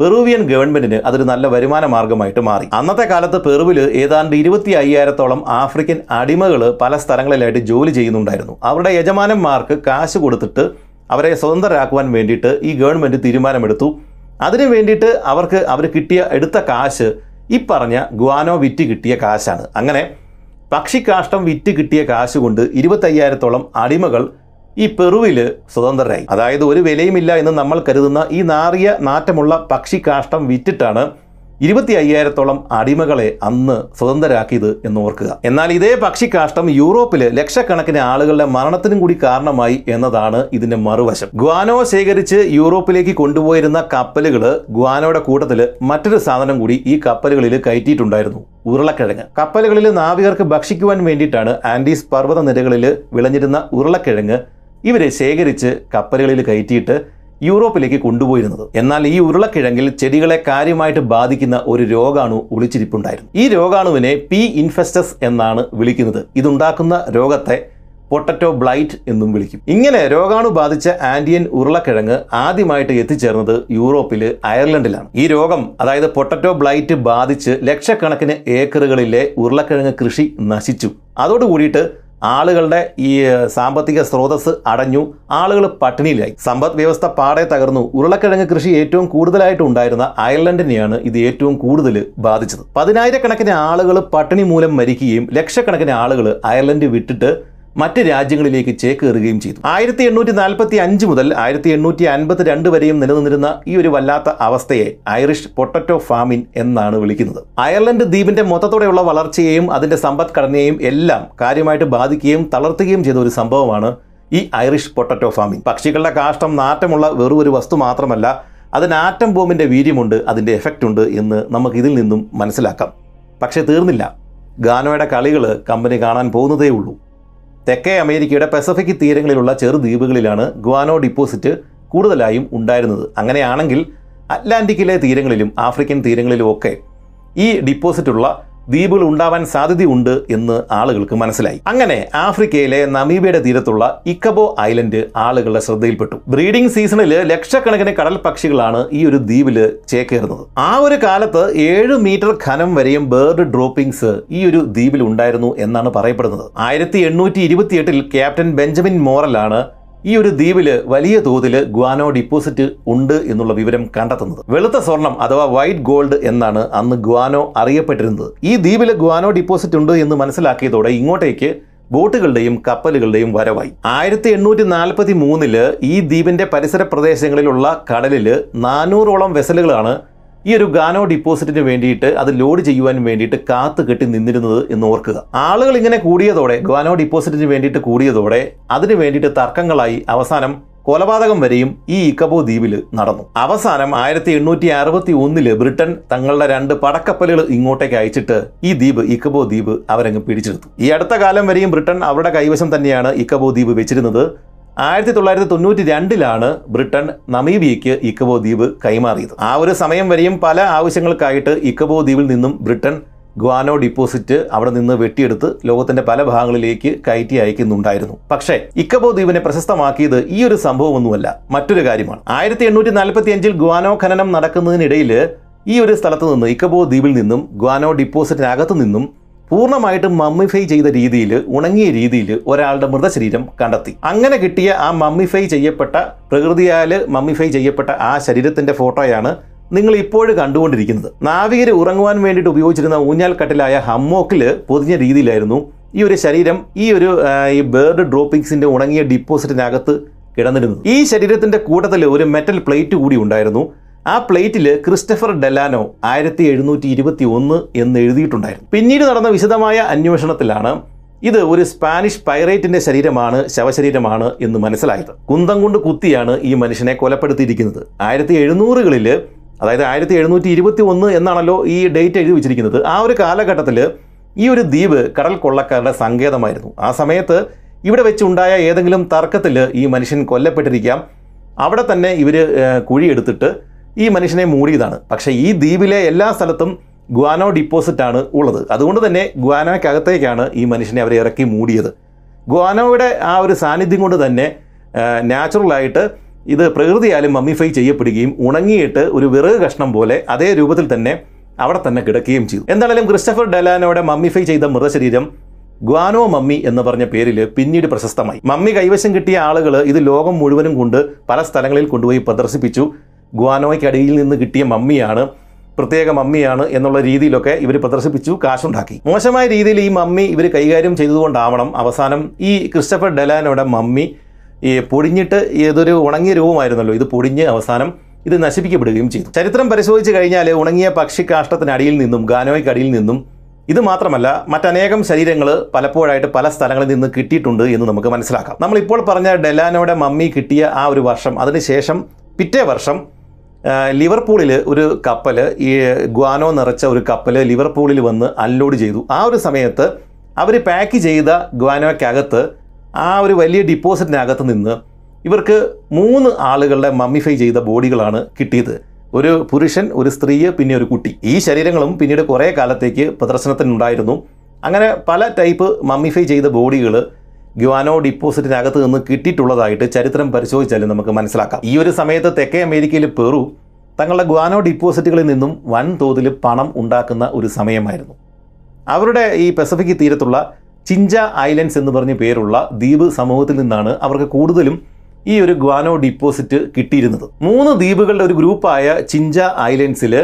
പെറുവിയൻ ഗവൺമെന്റിന് അതൊരു നല്ല വരുമാന മാർഗമായിട്ട് മാറി. അന്നത്തെ കാലത്ത് പെറുവിൽ ഏതാണ്ട് ഇരുപത്തി അയ്യായിരത്തോളം ആഫ്രിക്കൻ അടിമകൾ പല സ്ഥലങ്ങളിലായിട്ട് ജോലി ചെയ്യുന്നുണ്ടായിരുന്നു. അവരുടെ യജമാനന്മാർക്ക് കാശ് കൊടുത്തിട്ട് അവരെ സ്വതന്ത്രരാക്കുവാൻ വേണ്ടിയിട്ട് ഈ ഗവൺമെന്റ് തീരുമാനമെടുത്തു. അതിനു വേണ്ടിയിട്ട് അവർക്ക് അവർ കിട്ടിയ എടുത്ത കാശ് ഈ പറഞ്ഞ ഗ്വാനോ വിറ്റ് കിട്ടിയ കാശാണ്. അങ്ങനെ പക്ഷിക്കാഷ്ടം വിറ്റ് കിട്ടിയ കാശ് കൊണ്ട് ഇരുപത്തയ്യായിരത്തോളം അടിമകൾ ഈ പെറുവിൽ സ്വതന്ത്രരായി. അതായത് ഒരു വിലയുമില്ല എന്ന് നമ്മൾ കരുതുന്ന ഈ നാറിയ നാറ്റമുള്ള പക്ഷിക്കാഷ്ടം വിറ്റിട്ടാണ് ഇരുപത്തി അയ്യായിരത്തോളം അടിമകളെ അന്ന് സ്വതന്ത്രരാക്കിയത് എന്ന് ഓർക്കുക. എന്നാൽ ഇതേ പക്ഷിക്കാഷ്ടം യൂറോപ്പിൽ ലക്ഷക്കണക്കിന് ആളുകളുടെ മരണത്തിനും കൂടി കാരണമായി എന്നതാണ് ഇതിന്റെ മറുവശം. ഗ്വാനോ ശേഖരിച്ച് യൂറോപ്പിലേക്ക് കൊണ്ടുപോയിരുന്ന കപ്പലുകൾ ഗ്വാനോയുടെ കൂട്ടത്തിൽ മറ്റൊരു സാധനം കൂടി ഈ കപ്പലുകളിൽ കയറ്റിയിട്ടുണ്ടായിരുന്നു. ഉരുളക്കിഴങ്ങ്. കപ്പലുകളിൽ നാവികർക്ക് ഭക്ഷിക്കുവാൻ വേണ്ടിയിട്ടാണ് ആൻഡീസ് പർവത നിരകളിൽ വിളഞ്ഞിരുന്ന ഉരുളക്കിഴങ്ങ് ഇവരെ ശേഖരിച്ച് കപ്പലുകളിൽ കയറ്റിയിട്ട് യൂറോപ്പിലേക്ക് കൊണ്ടുപോയിരുന്നത്. എന്നാൽ ഈ ഉരുളക്കിഴങ്ങിൽ ചെടികളെ കാര്യമായിട്ട് ബാധിക്കുന്ന ഒരു രോഗാണു ഒളിച്ചിരിപ്പുണ്ടായിരുന്നു. ഈ രോഗാണുവിനെ പി ഇൻഫെസ്റ്റസ് എന്നാണ് വിളിക്കുന്നത്. ഇതുണ്ടാക്കുന്ന രോഗത്തെ പൊട്ടറ്റോ ബ്ലൈറ്റ് എന്നും വിളിക്കും. ഇങ്ങനെ രോഗാണു ബാധിച്ച ആന്റിയൻ ഉരുളക്കിഴങ്ങ് ആദ്യമായിട്ട് എത്തിച്ചേർന്നത് യൂറോപ്പിൽ അയർലൻഡിലാണ്. ഈ രോഗം അതായത് പൊട്ടറ്റോ ബ്ലൈറ്റ് ബാധിച്ച് ലക്ഷക്കണക്കിന് ഏക്കറുകളിലെ ഉരുളക്കിഴങ്ങ് കൃഷി നശിച്ചു. അതോടുകൂടിയിട്ട് ആളുകളുടെ ഈ സാമ്പത്തിക സ്രോതസ് അടഞ്ഞു ആളുകൾ പട്ടിണിയിലായി. സമ്പദ് വ്യവസ്ഥ പാടെ തകർന്നു. ഉരുളക്കിഴങ്ങ് കൃഷി ഏറ്റവും കൂടുതലായിട്ട് ഉണ്ടായിരുന്ന അയർലൻഡിനെയാണ് ഇത് ഏറ്റവും കൂടുതൽ ബാധിച്ചത്. പതിനായിരക്കണക്കിന് ആളുകൾ പട്ടിണി മൂലം മരിക്കുകയും ലക്ഷക്കണക്കിന് ആളുകൾ അയർലൻഡ് വിട്ടിട്ട് മറ്റ് രാജ്യങ്ങളിലേക്ക് ചേക്കേറുകയും ചെയ്തു. ആയിരത്തി എണ്ണൂറ്റി നാൽപ്പത്തി അഞ്ച് മുതൽ ആയിരത്തി എണ്ണൂറ്റി അൻപത്തി രണ്ട് വരെയും നിലനിന്നിരുന്ന ഈ ഒരു വല്ലാത്ത അവസ്ഥയെ ഐറിഷ് പൊട്ടറ്റോ ഫാമിൻ എന്നാണ് വിളിക്കുന്നത്. അയർലൻഡ് ദ്വീപിന്റെ മൊത്തത്തോടെയുള്ള വളർച്ചയെയും അതിന്റെ സമ്പദ്ഘടനയെയും എല്ലാം കാര്യമായിട്ട് ബാധിക്കുകയും തളർത്തുകയും ചെയ്ത ഒരു സംഭവമാണ് ഈ ഐറിഷ് പൊട്ടറ്റോ ഫാമിംഗ് പക്ഷികളുടെ കാഷ്ടം നാറ്റമുള്ള വെറും ഒരു വസ്തു മാത്രമല്ല അതിന് ആറ്റം വീര്യമുണ്ട് അതിന്റെ എഫക്റ്റ് ഉണ്ട് എന്ന് നമുക്ക് ഇതിൽ നിന്നും മനസ്സിലാക്കാം. പക്ഷേ തീർന്നില്ല. ഗാനോയുടെ കളികൾ കമ്പനി കാണാൻ പോകുന്നതേ ഉള്ളൂ തെക്കേ അമേരിക്കയുടെ പസഫിക് തീരങ്ങളിലുള്ള ചെറുദ്വീപുകളിലാണ് ഗ്വാനോ ഡിപ്പോസിറ്റ് കൂടുതലായും ഉണ്ടായിരുന്നത്. അങ്ങനെയാണെങ്കിൽ അറ്റ്ലാന്റിക്കിലെ തീരങ്ങളിലും ആഫ്രിക്കൻ തീരങ്ങളിലും ഒക്കെ ഈ ഡിപ്പോസിറ്റുള്ള ദ്വീപുകൾ ഉണ്ടാവാൻ സാധ്യതയുണ്ട് എന്ന് ആളുകൾക്ക് മനസ്സിലായി. അങ്ങനെ ആഫ്രിക്കയിലെ നമീബിയയുടെ തീരത്തുള്ള ഇക്കബോ ഐലൻഡ് ആളുകളുടെ ശ്രദ്ധയിൽപ്പെട്ടു. ബ്രീഡിംഗ് സീസണിൽ ലക്ഷക്കണക്കിന് കടൽ പക്ഷികളാണ് ഈ ഒരു ദ്വീപിൽ ചേക്കേറുന്നത്. ആ ഒരു കാലത്ത് ഏഴ് മീറ്റർ ഖനം വരെയും ബേർഡ് ഡ്രോപ്പിംഗ്സ് ഈ ഒരു ദ്വീപിൽ ഉണ്ടായിരുന്നു എന്നാണ് പറയപ്പെടുന്നത്. ആയിരത്തി എണ്ണൂറ്റി ഇരുപത്തിയെട്ടിൽ ക്യാപ്റ്റൻ ബെഞ്ചമിൻ മോറലാണ് ഈ ഒരു ദ്വീപിൽ വലിയ തോതിൽ ഗ്വാനോ ഡിപ്പോസിറ്റ് ഉണ്ട് എന്നുള്ള വിവരം കണ്ടെത്തുന്നത്. വെളുത്ത സ്വർണം അഥവാ വൈറ്റ് ഗോൾഡ് എന്നാണ് അന്ന് ഗ്വാനോ അറിയപ്പെട്ടിരുന്നത്. ഈ ദ്വീപിൽ ഗ്വാനോ ഡിപ്പോസിറ്റ് ഉണ്ട് എന്ന് മനസ്സിലാക്കിയതോടെ ഇങ്ങോട്ടേക്ക് ബോട്ടുകളുടെയും കപ്പലുകളുടെയും വരവായി. ആയിരത്തി എണ്ണൂറ്റി നാൽപ്പത്തി മൂന്നിൽ ഈ ദ്വീപിന്റെ പരിസര പ്രദേശങ്ങളിലുള്ള കടലിൽ നാനൂറോളം വെസലുകളാണ് ഈ ഒരു ഗാനോ ഡിപ്പോസിറ്റിന് വേണ്ടിയിട്ട് അത് ലോഡ് ചെയ്യുവാൻ വേണ്ടിയിട്ട് കാത്തു കെട്ടി നിന്നിരുന്നത് എന്ന് ഓർക്കുക. ആളുകൾ ഇങ്ങനെ കൂടിയതോടെ ഗാനോ ഡിപ്പോസിറ്റിന് വേണ്ടിയിട്ട് കൂടിയതോടെ അതിന് വേണ്ടിയിട്ട് തർക്കങ്ങളായി അവസാനം കൊലപാതകം വരെയും ഈ ഇക്കബോ ദ്വീപിൽ നടന്നു. അവസാനം ആയിരത്തി എണ്ണൂറ്റി അറുപത്തി ഒന്നിൽ ബ്രിട്ടൻ തങ്ങളുടെ രണ്ട് പടക്കപ്പലുകൾ ഇങ്ങോട്ടേക്ക് അയച്ചിട്ട് ഈ ദ്വീപ് ഇക്കബോ ദ്വീപ് അവരങ്ങ് പിടിച്ചെടുത്തു. ഈ അടുത്ത കാലം വരെയും ബ്രിട്ടൻ അവരുടെ കൈവശം തന്നെയാണ് ഇക്കബോ ദ്വീപ് വെച്ചിരുന്നത്. ആയിരത്തി തൊള്ളായിരത്തി തൊണ്ണൂറ്റി രണ്ടിലാണ് ബ്രിട്ടൻ നമീബിയയ്ക്ക് ഇക്കബോ ദ്വീപ് കൈമാറിയത്. ആ ഒരു സമയം വരെയും പല ആവശ്യങ്ങൾക്കായിട്ട് ഇക്കബോ ദ്വീപിൽ നിന്നും ബ്രിട്ടൻ ഗ്വാനോ ഡിപ്പോസിറ്റ് അവിടെ നിന്ന് വെട്ടിയെടുത്ത് ലോകത്തിന്റെ പല ഭാഗങ്ങളിലേക്ക് കയറ്റി അയക്കുന്നുണ്ടായിരുന്നു. പക്ഷേ ഇക്കബോ ദ്വീപിനെ പ്രശസ്തമാക്കിയത് ഈ ഒരു സംഭവമൊന്നുമല്ല മറ്റൊരു കാര്യമാണ്. ആയിരത്തി എണ്ണൂറ്റി നാൽപ്പത്തി അഞ്ചിൽ ഗ്വാനോ ഖനനം നടക്കുന്നതിനിടയിൽ ഈ ഒരു സ്ഥലത്ത് നിന്ന് ഇക്കബോ ദ്വീപിൽ നിന്നും ഗ്വാനോ ഡിപ്പോസിറ്റിനകത്തു നിന്നും പൂർണമായിട്ടും മമ്മിഫൈ ചെയ്ത രീതിയിൽ ഉണങ്ങിയ രീതിയിൽ ഒരാളുടെ മൃതശരീരം കണ്ടെത്തി. അങ്ങനെ കിട്ടിയ ആ മമ്മിഫൈ ചെയ്യപ്പെട്ട പ്രകൃതിയാൽ മമ്മിഫൈ ചെയ്യപ്പെട്ട ആ ശരീരത്തിന്റെ ഫോട്ടോയാണ് നിങ്ങൾ ഇപ്പോഴും കണ്ടുകൊണ്ടിരിക്കുന്നത്. നാവികർ ഉറങ്ങുവാൻ വേണ്ടിയിട്ട് ഉപയോഗിച്ചിരുന്ന ഊഞ്ഞാൽ കട്ടിലായ ഹമ്മോക്കിൽ പൊതിഞ്ഞ രീതിയിലായിരുന്നു ഈ ഒരു ശരീരം ഈ ഒരു ഈ ബേർഡ് ഡ്രോപ്പിംഗ്സിന്റെ ഉണങ്ങിയ ഡിപ്പോസിറ്റിനകത്ത് കിടന്നിരുന്നു ഈ ശരീരത്തിന്റെ കൂട്ടത്തിൽ ഒരു മെറ്റൽ പ്ലേറ്റ് കൂടി ഉണ്ടായിരുന്നു. ആ പ്ലേറ്റിൽ ക്രിസ്റ്റഫർ ഡെലാനോ ആയിരത്തി എഴുന്നൂറ്റി ഇരുപത്തി ഒന്ന് എന്ന് എഴുതിയിട്ടുണ്ടായിരുന്നു. പിന്നീട് നടന്ന വിശദമായ അന്വേഷണത്തിലാണ് ഇത് ഒരു സ്പാനിഷ് പൈറേറ്റിന്റെ ശരീരമാണ് ശവശരീരമാണ് എന്ന് മനസ്സിലായത്. കുന്തം കൊണ്ട് കുത്തിയാണ് ഈ മനുഷ്യനെ കൊലപ്പെടുത്തിയിരിക്കുന്നത്. ആയിരത്തി എഴുന്നൂറുകളിൽ അതായത് ആയിരത്തി എഴുന്നൂറ്റി ഇരുപത്തി ഒന്ന് എന്നാണല്ലോ ഈ ഡേറ്റ് എഴുതി വെച്ചിരിക്കുന്നത് ആ ഒരു കാലഘട്ടത്തിൽ ഈ ഒരു ദ്വീപ് കടൽ കൊള്ളക്കാരുടെ സങ്കേതമായിരുന്നു. ആ സമയത്ത് ഇവിടെ വെച്ചുണ്ടായ ഏതെങ്കിലും തർക്കത്തിൽ ഈ മനുഷ്യൻ കൊല്ലപ്പെട്ടിരിക്കാം. അവിടെ തന്നെ ഇവർ കുഴിയെടുത്തിട്ട് ഈ മനുഷ്യനെ മൂടിയതാണ്. പക്ഷേ ഈ ദ്വീപിലെ എല്ലാ സ്ഥലത്തും ഗ്വാനോ ഡിപ്പോസിറ്റ് ആണ് ഉള്ളത്. അതുകൊണ്ട് തന്നെ ഗ്വാനോയ്ക്കകത്തേക്കാണ് ഈ മനുഷ്യനെ അവരെ ഇറക്കി മൂടിയത്. ഗ്വാനോയുടെ ആ ഒരു സാന്നിധ്യം കൊണ്ട് തന്നെ നാച്ചുറലായിട്ട് ഇത് പ്രകൃതിയാലും മമ്മിഫൈ ചെയ്യപ്പെടുകയും ഉണങ്ങിയിട്ട് ഒരു വിറക് കഷ്ണം പോലെ അതേ രൂപത്തിൽ തന്നെ അവിടെ തന്നെ കിടക്കുകയും ചെയ്തു. എന്തായാലും ക്രിസ്റ്റഫർ ഡെലാനോയുടെ മമ്മിഫൈ ചെയ്ത മൃതശരീരം ഗ്വാനോ മമ്മി എന്ന് പറഞ്ഞ പേരിൽ പിന്നീട് പ്രശസ്തമായി. മമ്മി കൈവശം കിട്ടിയ ആളുകൾ ഇത് ലോകം മുഴുവനും കൊണ്ട് പല സ്ഥലങ്ങളിൽ കൊണ്ടുപോയി പ്രദർശിപ്പിച്ചു. ഗ്വാനോയ്ക്കടിയിൽ നിന്ന് കിട്ടിയ മമ്മിയാണ് പ്രത്യേക മമ്മിയാണ് എന്നുള്ള രീതിയിലൊക്കെ ഇവർ പ്രദർശിപ്പിച്ചു കാശുണ്ടാക്കി. മോശമായ രീതിയിൽ ഈ മമ്മി ഇവർ കൈകാര്യം ചെയ്തുകൊണ്ടാവണം അവസാനം ഈ ക്രിസ്റ്റഫർ ഡെലാനോയുടെ മമ്മി ഈ പൊടിഞ്ഞിട്ട് ഏതൊരു ഉണങ്ങിയ രൂപമായിരുന്നല്ലോ ഇത് പൊടിഞ്ഞ് അവസാനം ഇത് നശിപ്പിക്കപ്പെടുകയും ചെയ്തു. ചരിത്രം പരിശോധിച്ച് കഴിഞ്ഞാൽ ഉണങ്ങിയ പക്ഷിക്കാഷ്ടത്തിനടിയിൽ നിന്നും ഗാനോയ്ക്കടിയിൽ നിന്നും ഇത് മാത്രമല്ല മറ്റനേകം ശരീരങ്ങൾ പലപ്പോഴായിട്ട് പല സ്ഥലങ്ങളിൽ നിന്ന് കിട്ടിയിട്ടുണ്ട് എന്ന് നമുക്ക് മനസ്സിലാക്കാം. നമ്മളിപ്പോൾ പറഞ്ഞ ഡെലാനോയുടെ മമ്മി കിട്ടിയ ആ ഒരു വർഷം അതിനുശേഷം പിറ്റേ വർഷം ലിവർപൂളിൽ ഒരു കപ്പൽ ഈ ഗ്വാനോ നിറച്ച ഒരു കപ്പൽ ലിവർപൂളിൽ വന്ന് അൺലോഡ് ചെയ്തു. ആ ഒരു സമയത്ത് അവർ പാക്ക് ചെയ്ത ഗ്വാനോയ്ക്കകത്ത് ആ ഒരു വലിയ ഡിപ്പോസിറ്റിനകത്ത് നിന്ന് ഇവർക്ക് മൂന്ന് ആളുകളുടെ മമ്മിഫൈ ചെയ്ത ബോഡികളാണ് കിട്ടിയത്. ഒരു പുരുഷൻ ഒരു സ്ത്രീ പിന്നെ ഒരു കുട്ടി. ഈ ശരീരങ്ങളും പിന്നീട് കുറേ കാലത്തേക്ക് പ്രദർശനത്തിനുണ്ടായിരുന്നു. അങ്ങനെ പല ടൈപ്പ് മമ്മിഫൈ ചെയ്ത ബോഡികൾ ഗ്വാനോ ഡിപ്പോസിറ്റിനകത്ത് നിന്ന് കിട്ടിയിട്ടുള്ളതായിട്ട് ചരിത്രം പരിശോധിച്ചാലും നമുക്ക് മനസ്സിലാക്കാം. ഈ ഒരു സമയത്ത് തെക്കേ അമേരിക്കയിൽ പെറു തങ്ങളുടെ ഗ്വാനോ ഡിപ്പോസിറ്റുകളിൽ നിന്നും വൻതോതിൽ പണം ഉണ്ടാക്കുന്ന ഒരു സമയമായിരുന്നു. അവരുടെ ഈ പസഫിക് തീരത്തുള്ള ചിഞ്ച ഐലൻഡ്സ് എന്ന് പറഞ്ഞ പേരുള്ള ദ്വീപ് സമൂഹത്തിൽ നിന്നാണ് അവർക്ക് കൂടുതലും ഈ ഒരു ഗ്വാനോ ഡിപ്പോസിറ്റ് കിട്ടിയിരുന്നത്. മൂന്ന് ദ്വീപുകളുടെ ഒരു ഗ്രൂപ്പായ ചിഞ്ച ഐലൻഡ്സിൽ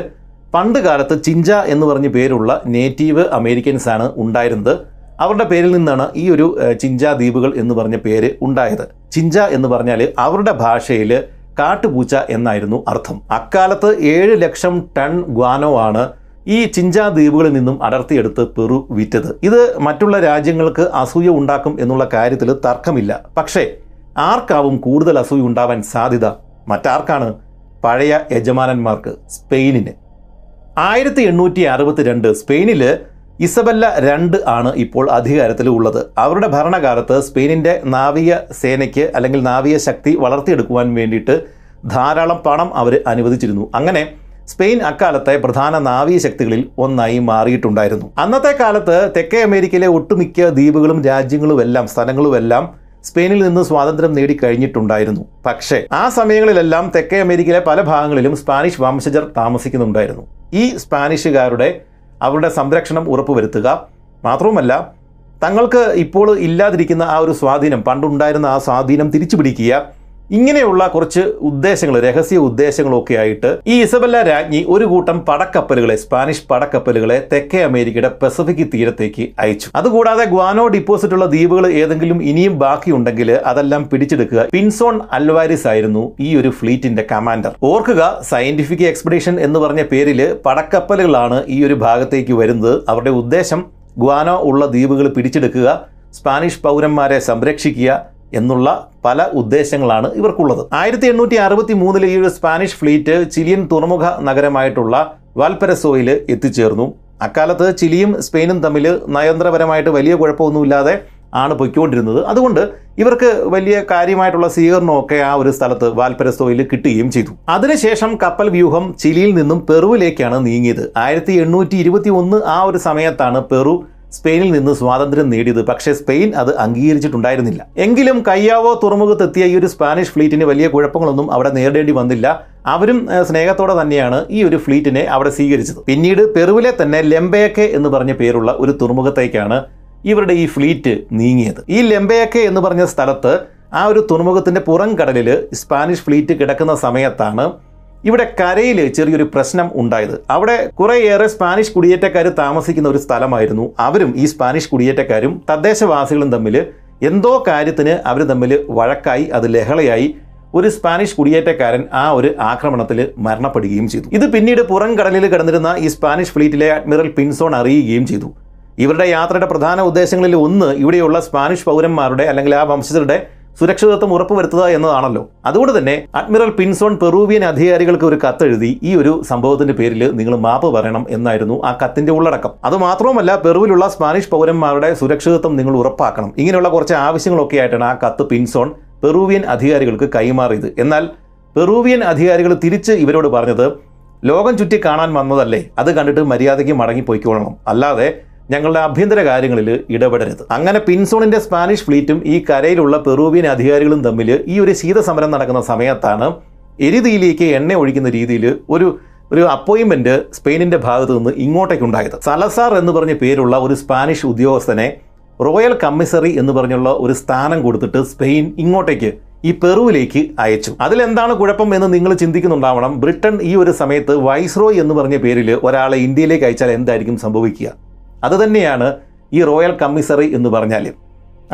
പണ്ട് കാലത്ത് ചിഞ്ച എന്ന് പറഞ്ഞ പേരുള്ള നേറ്റീവ് അമേരിക്കൻസ് ആണ് ഉണ്ടായിരുന്നത്. അവരുടെ പേരിൽ നിന്നാണ് ഈ ഒരു ചിഞ്ച ദ്വീപുകൾ എന്ന് പറഞ്ഞ പേര് ഉണ്ടായത്. ചിഞ്ച എന്ന് പറഞ്ഞാൽ അവരുടെ ഭാഷയിൽ കാട്ടുപൂച്ച എന്നായിരുന്നു അർത്ഥം. അക്കാലത്ത് ഏഴ് ലക്ഷം ടൺ ഗ്വാനോ ആണ് ഈ ചിഞ്ച ദ്വീപുകളിൽ നിന്നും അടർത്തിയെടുത്ത് പെറു വിറ്റത്. ഇത് മറ്റുള്ള രാജ്യങ്ങൾക്ക് അസൂയ ഉണ്ടാക്കും എന്നുള്ള കാര്യത്തിൽ തർക്കമില്ല. പക്ഷേ ആർക്കാവും കൂടുതൽ അസൂയ ഉണ്ടാവാൻ സാധ്യത മറ്റാർക്കാണ്? പഴയ യജമാനന്മാർക്ക് സ്പെയിനിന്. ആയിരത്തി എണ്ണൂറ്റി അറുപത്തിരണ്ട് സ്പെയിനിൽ ഇസബല്ല രണ്ട് ആണ് ഇപ്പോൾ അധികാരത്തിൽ ഉള്ളത് അവരുടെ ഭരണകാലത്ത് സ്പെയിനിന്റെ നാവിക സേനയ്ക്ക് അല്ലെങ്കിൽ നാവിക ശക്തി വളർത്തിയെടുക്കുവാൻ വേണ്ടിയിട്ട് ധാരാളം പണം അവർ അനുവദിച്ചിരുന്നു. അങ്ങനെ സ്പെയിൻ അക്കാലത്തെ പ്രധാന നാവിക ശക്തികളിൽ ഒന്നായി മാറിയിട്ടുണ്ടായിരുന്നു. അന്നത്തെ കാലത്ത് തെക്കേ അമേരിക്കയിലെ ഒട്ടുമിക്ക ദ്വീപുകളും രാജ്യങ്ങളുമെല്ലാം സ്ഥലങ്ങളുമെല്ലാം സ്പെയിനിൽ നിന്ന് സ്വാതന്ത്ര്യം നേടിക്കഴിഞ്ഞിട്ടുണ്ടായിരുന്നു. പക്ഷേ ആ സമയങ്ങളിലെല്ലാം തെക്കേ അമേരിക്കയിലെ പല ഭാഗങ്ങളിലും സ്പാനിഷ് വംശജർ താമസിക്കുന്നുണ്ടായിരുന്നു. ഈ സ്പാനിഷുകാരുടെ അവരുടെ സംരക്ഷണം ഉറപ്പുവരുത്തുക. മാത്രവുമല്ല തങ്ങൾക്ക് ഇപ്പോൾ ഇല്ലാതിരിക്കുന്ന ആ ഒരു സ്വാധീനം പണ്ടുണ്ടായിരുന്ന ആ സ്വാധീനം തിരിച്ചു പിടിക്കുക ഇങ്ങനെയുള്ള കുറച്ച് ഉദ്ദേശങ്ങൾ രഹസ്യ ഉദ്ദേശങ്ങളൊക്കെ ആയിട്ട് ഈ ഇസബല്ല രാജ്ഞി ഒരു കൂട്ടം പടക്കപ്പലുകളെ സ്പാനിഷ് പടക്കപ്പലുകളെ തെക്കേ അമേരിക്കയുടെ പസഫിക് തീരത്തേക്ക് അയച്ചു. അതുകൂടാതെ ഗ്വാനോ ഡിപ്പോസിറ്റ് ഉള്ള ദ്വീപുകൾ ഏതെങ്കിലും ഇനിയും ബാക്കിയുണ്ടെങ്കിൽ അതെല്ലാം പിടിച്ചെടുക്കുക പിൻസോൺ അൽവാരിസ് ആയിരുന്നു ഈ ഒരു ഫ്ലീറ്റിന്റെ കമാൻഡർ. ഓർക്കുക സയന്റിഫിക് എക്സ്പെഡീഷൻ എന്ന് പറഞ്ഞ പേരിൽ പടക്കപ്പലുകളാണ് ഈ ഒരു ഭാഗത്തേക്ക് വരുന്നത്. അവരുടെ ഉദ്ദേശം ഗ്വാനോ ഉള്ള ദ്വീപുകൾ പിടിച്ചെടുക്കുക സ്പാനിഷ് പൗരന്മാരെ സംരക്ഷിക്കുക എന്നുള്ള പല ഉദ്ദേശങ്ങളാണ് ഇവർക്കുള്ളത്. ആയിരത്തി എണ്ണൂറ്റി അറുപത്തി മൂന്നിലെ ഈ ഒരു സ്പാനിഷ് ഫ്ലീറ്റ് ചിലിയൻ തുറമുഖ നഗരമായിട്ടുള്ള വാൽപരസോയിൽ എത്തിച്ചേർന്നു. അക്കാലത്ത് ചിലിയും സ്പെയിനും തമ്മിൽ നയതന്ത്രപരമായിട്ട് വലിയ കുഴപ്പമൊന്നുമില്ലാതെ ആണ് പൊയ്ക്കൊണ്ടിരുന്നത്. അതുകൊണ്ട് ഇവർക്ക് വലിയ കാര്യമായിട്ടുള്ള സ്വീകരണമൊക്കെ ആ ഒരു സ്ഥലത്ത് വാൽപരസോയിൽ കിട്ടുകയും ചെയ്തു. അതിനുശേഷം കപ്പൽ വ്യൂഹം ചിലിയിൽ നിന്നും പെറുവിലേക്കാണ് നീങ്ങിയത്. ആയിരത്തി എണ്ണൂറ്റി ഇരുപത്തി ഒന്ന് ആ ഒരു സമയത്താണ് പെറു സ്പെയിനിൽ നിന്ന് സ്വാതന്ത്ര്യം നേടിയത്. പക്ഷേ സ്പെയിൻ അത് അംഗീകരിച്ചിട്ടുണ്ടായിരുന്നില്ല. എങ്കിലും കയ്യാവോ തുറമുഖത്തെത്തിയ ഈ ഒരു സ്പാനിഷ് ഫ്ലീറ്റിന് വലിയ കുഴപ്പങ്ങളൊന്നും അവിടെ നേരിടേണ്ടി വന്നില്ല. അവരും സ്നേഹത്തോടെ തന്നെയാണ് ഈ ഒരു ഫ്ലീറ്റിനെ അവിടെ സ്വീകരിച്ചത്. പിന്നീട് പെറുവിലെ തന്നെ ലെംബയക്കെ എന്ന് പറഞ്ഞ പേരുള്ള ഒരു തുറമുഖത്തേക്കാണ് ഇവരുടെ ഈ ഫ്ലീറ്റ് നീങ്ങിയത്. ഈ ലെംബയക്കെ എന്ന് പറഞ്ഞ സ്ഥലത്ത് ആ ഒരു തുറമുഖത്തിന്റെ പുറം കടലിൽ സ്പാനിഷ് ഫ്ലീറ്റ് കിടക്കുന്ന സമയത്താണ് ഇവിടെ കരയിൽ ചെറിയൊരു പ്രശ്നം ഉണ്ടായത്. അവിടെ കുറേയേറെ സ്പാനിഷ് കുടിയേറ്റക്കാർ താമസിക്കുന്ന ഒരു സ്ഥലമായിരുന്നു. അവരും ഈ സ്പാനിഷ് കുടിയേറ്റക്കാരും തദ്ദേശവാസികളും തമ്മിൽ എന്തോ കാര്യത്തിന് അവർ തമ്മിൽ വഴക്കായി അത് ലഹളയായി ഒരു സ്പാനിഷ് കുടിയേറ്റക്കാരൻ ആ ഒരു ആക്രമണത്തിൽ മരണപ്പെടുകയും ചെയ്തു. ഇത് പിന്നീട് പുറം കടലിൽ കിടന്നിരുന്ന ഈ സ്പാനിഷ് ഫ്ലീറ്റിലെ അഡ്മിറൽ പിൻസോൺ അറിയുകയും ചെയ്തു. ഇവരുടെ യാത്രയുടെ പ്രധാന ഉദ്ദേശങ്ങളിൽ ഒന്ന് ഇവിടെയുള്ള സ്പാനിഷ് പൗരന്മാരുടെ അല്ലെങ്കിൽ ആ വംശജരുടെ സുരക്ഷിതത്വം ഉറപ്പുവരുത്തുക എന്നതാണല്ലോ. അതുകൊണ്ട് തന്നെ അഡ്മിറൽ പിൻസോൺ പെറൂവിയൻ അധികാരികൾക്ക് ഒരു കത്തെഴുതി ഈ ഒരു സംഭവത്തിന്റെ പേരിൽ നിങ്ങൾ മാപ്പ് പറയണം എന്നായിരുന്നു ആ കത്തിന്റെ ഉള്ളടക്കം. അത് അതുമാത്രവുമല്ല പെറുവിലുള്ള സ്പാനിഷ് പൗരന്മാരുടെ സുരക്ഷിതത്വം നിങ്ങൾ ഉറപ്പാക്കണം. ഇങ്ങനെയുള്ള കുറച്ച് ആവശ്യങ്ങളൊക്കെ ആയിട്ടാണ് ആ കത്ത് പിൻസോൺ പെറൂവിയൻ അധികാരികൾക്ക് കൈമാറിയത്. എന്നാൽ പെറൂവിയൻ അധികാരികൾ തിരിച്ച് ഇവരോട് പറഞ്ഞത് ലോകം ചുറ്റി കാണാൻ വന്നതല്ലേ? അത് കണ്ടിട്ട് മര്യാദയ്ക്ക് മടങ്ങി അല്ലാതെ ഞങ്ങളുടെ ആഭ്യന്തര കാര്യങ്ങളിൽ ഇടപെടരുത്. അങ്ങനെ പിൻസോണിന്റെ സ്പാനിഷ് ഫ്ലീറ്റും ഈ കരയിലുള്ള പെറൂവിയൻ അധികാരികളും തമ്മിൽ ഈ ഒരു ശീതസമരം നടക്കുന്ന സമയത്താണ് എരിതിയിലേക്ക് എണ്ണ ഒഴിക്കുന്ന രീതിയിൽ ഒരു ഒരു അപ്പോയിൻമെന്റ് സ്പെയിനിന്റെ ഭാഗത്ത് നിന്ന് ഇങ്ങോട്ടേക്ക് ഉണ്ടായത് സലസാർ എന്ന് പറഞ്ഞ പേരുള്ള ഒരു സ്പാനിഷ് ഉദ്യോഗസ്ഥനെ റോയൽ കമ്മിസറി എന്ന് പറഞ്ഞുള്ള ഒരു സ്ഥാനം കൊടുത്തിട്ട് സ്പെയിൻ ഇങ്ങോട്ടേക്ക് ഈ പെറുവിലേക്ക് അയച്ചു. അതിലെന്താണ് കുഴപ്പം എന്ന് നിങ്ങൾ ചിന്തിക്കുന്നുണ്ടാവണം. ബ്രിട്ടൻ ഈ ഒരു സമയത്ത് വൈസ്രോയ് എന്ന് പറഞ്ഞ പേരിൽ ഒരാളെ ഇന്ത്യയിലേക്ക് അയച്ചാൽ എന്തായിരിക്കും സംഭവിക്കുക? അത് തന്നെയാണ് ഈ റോയൽ കമ്മിസറി എന്ന് പറഞ്ഞാൽ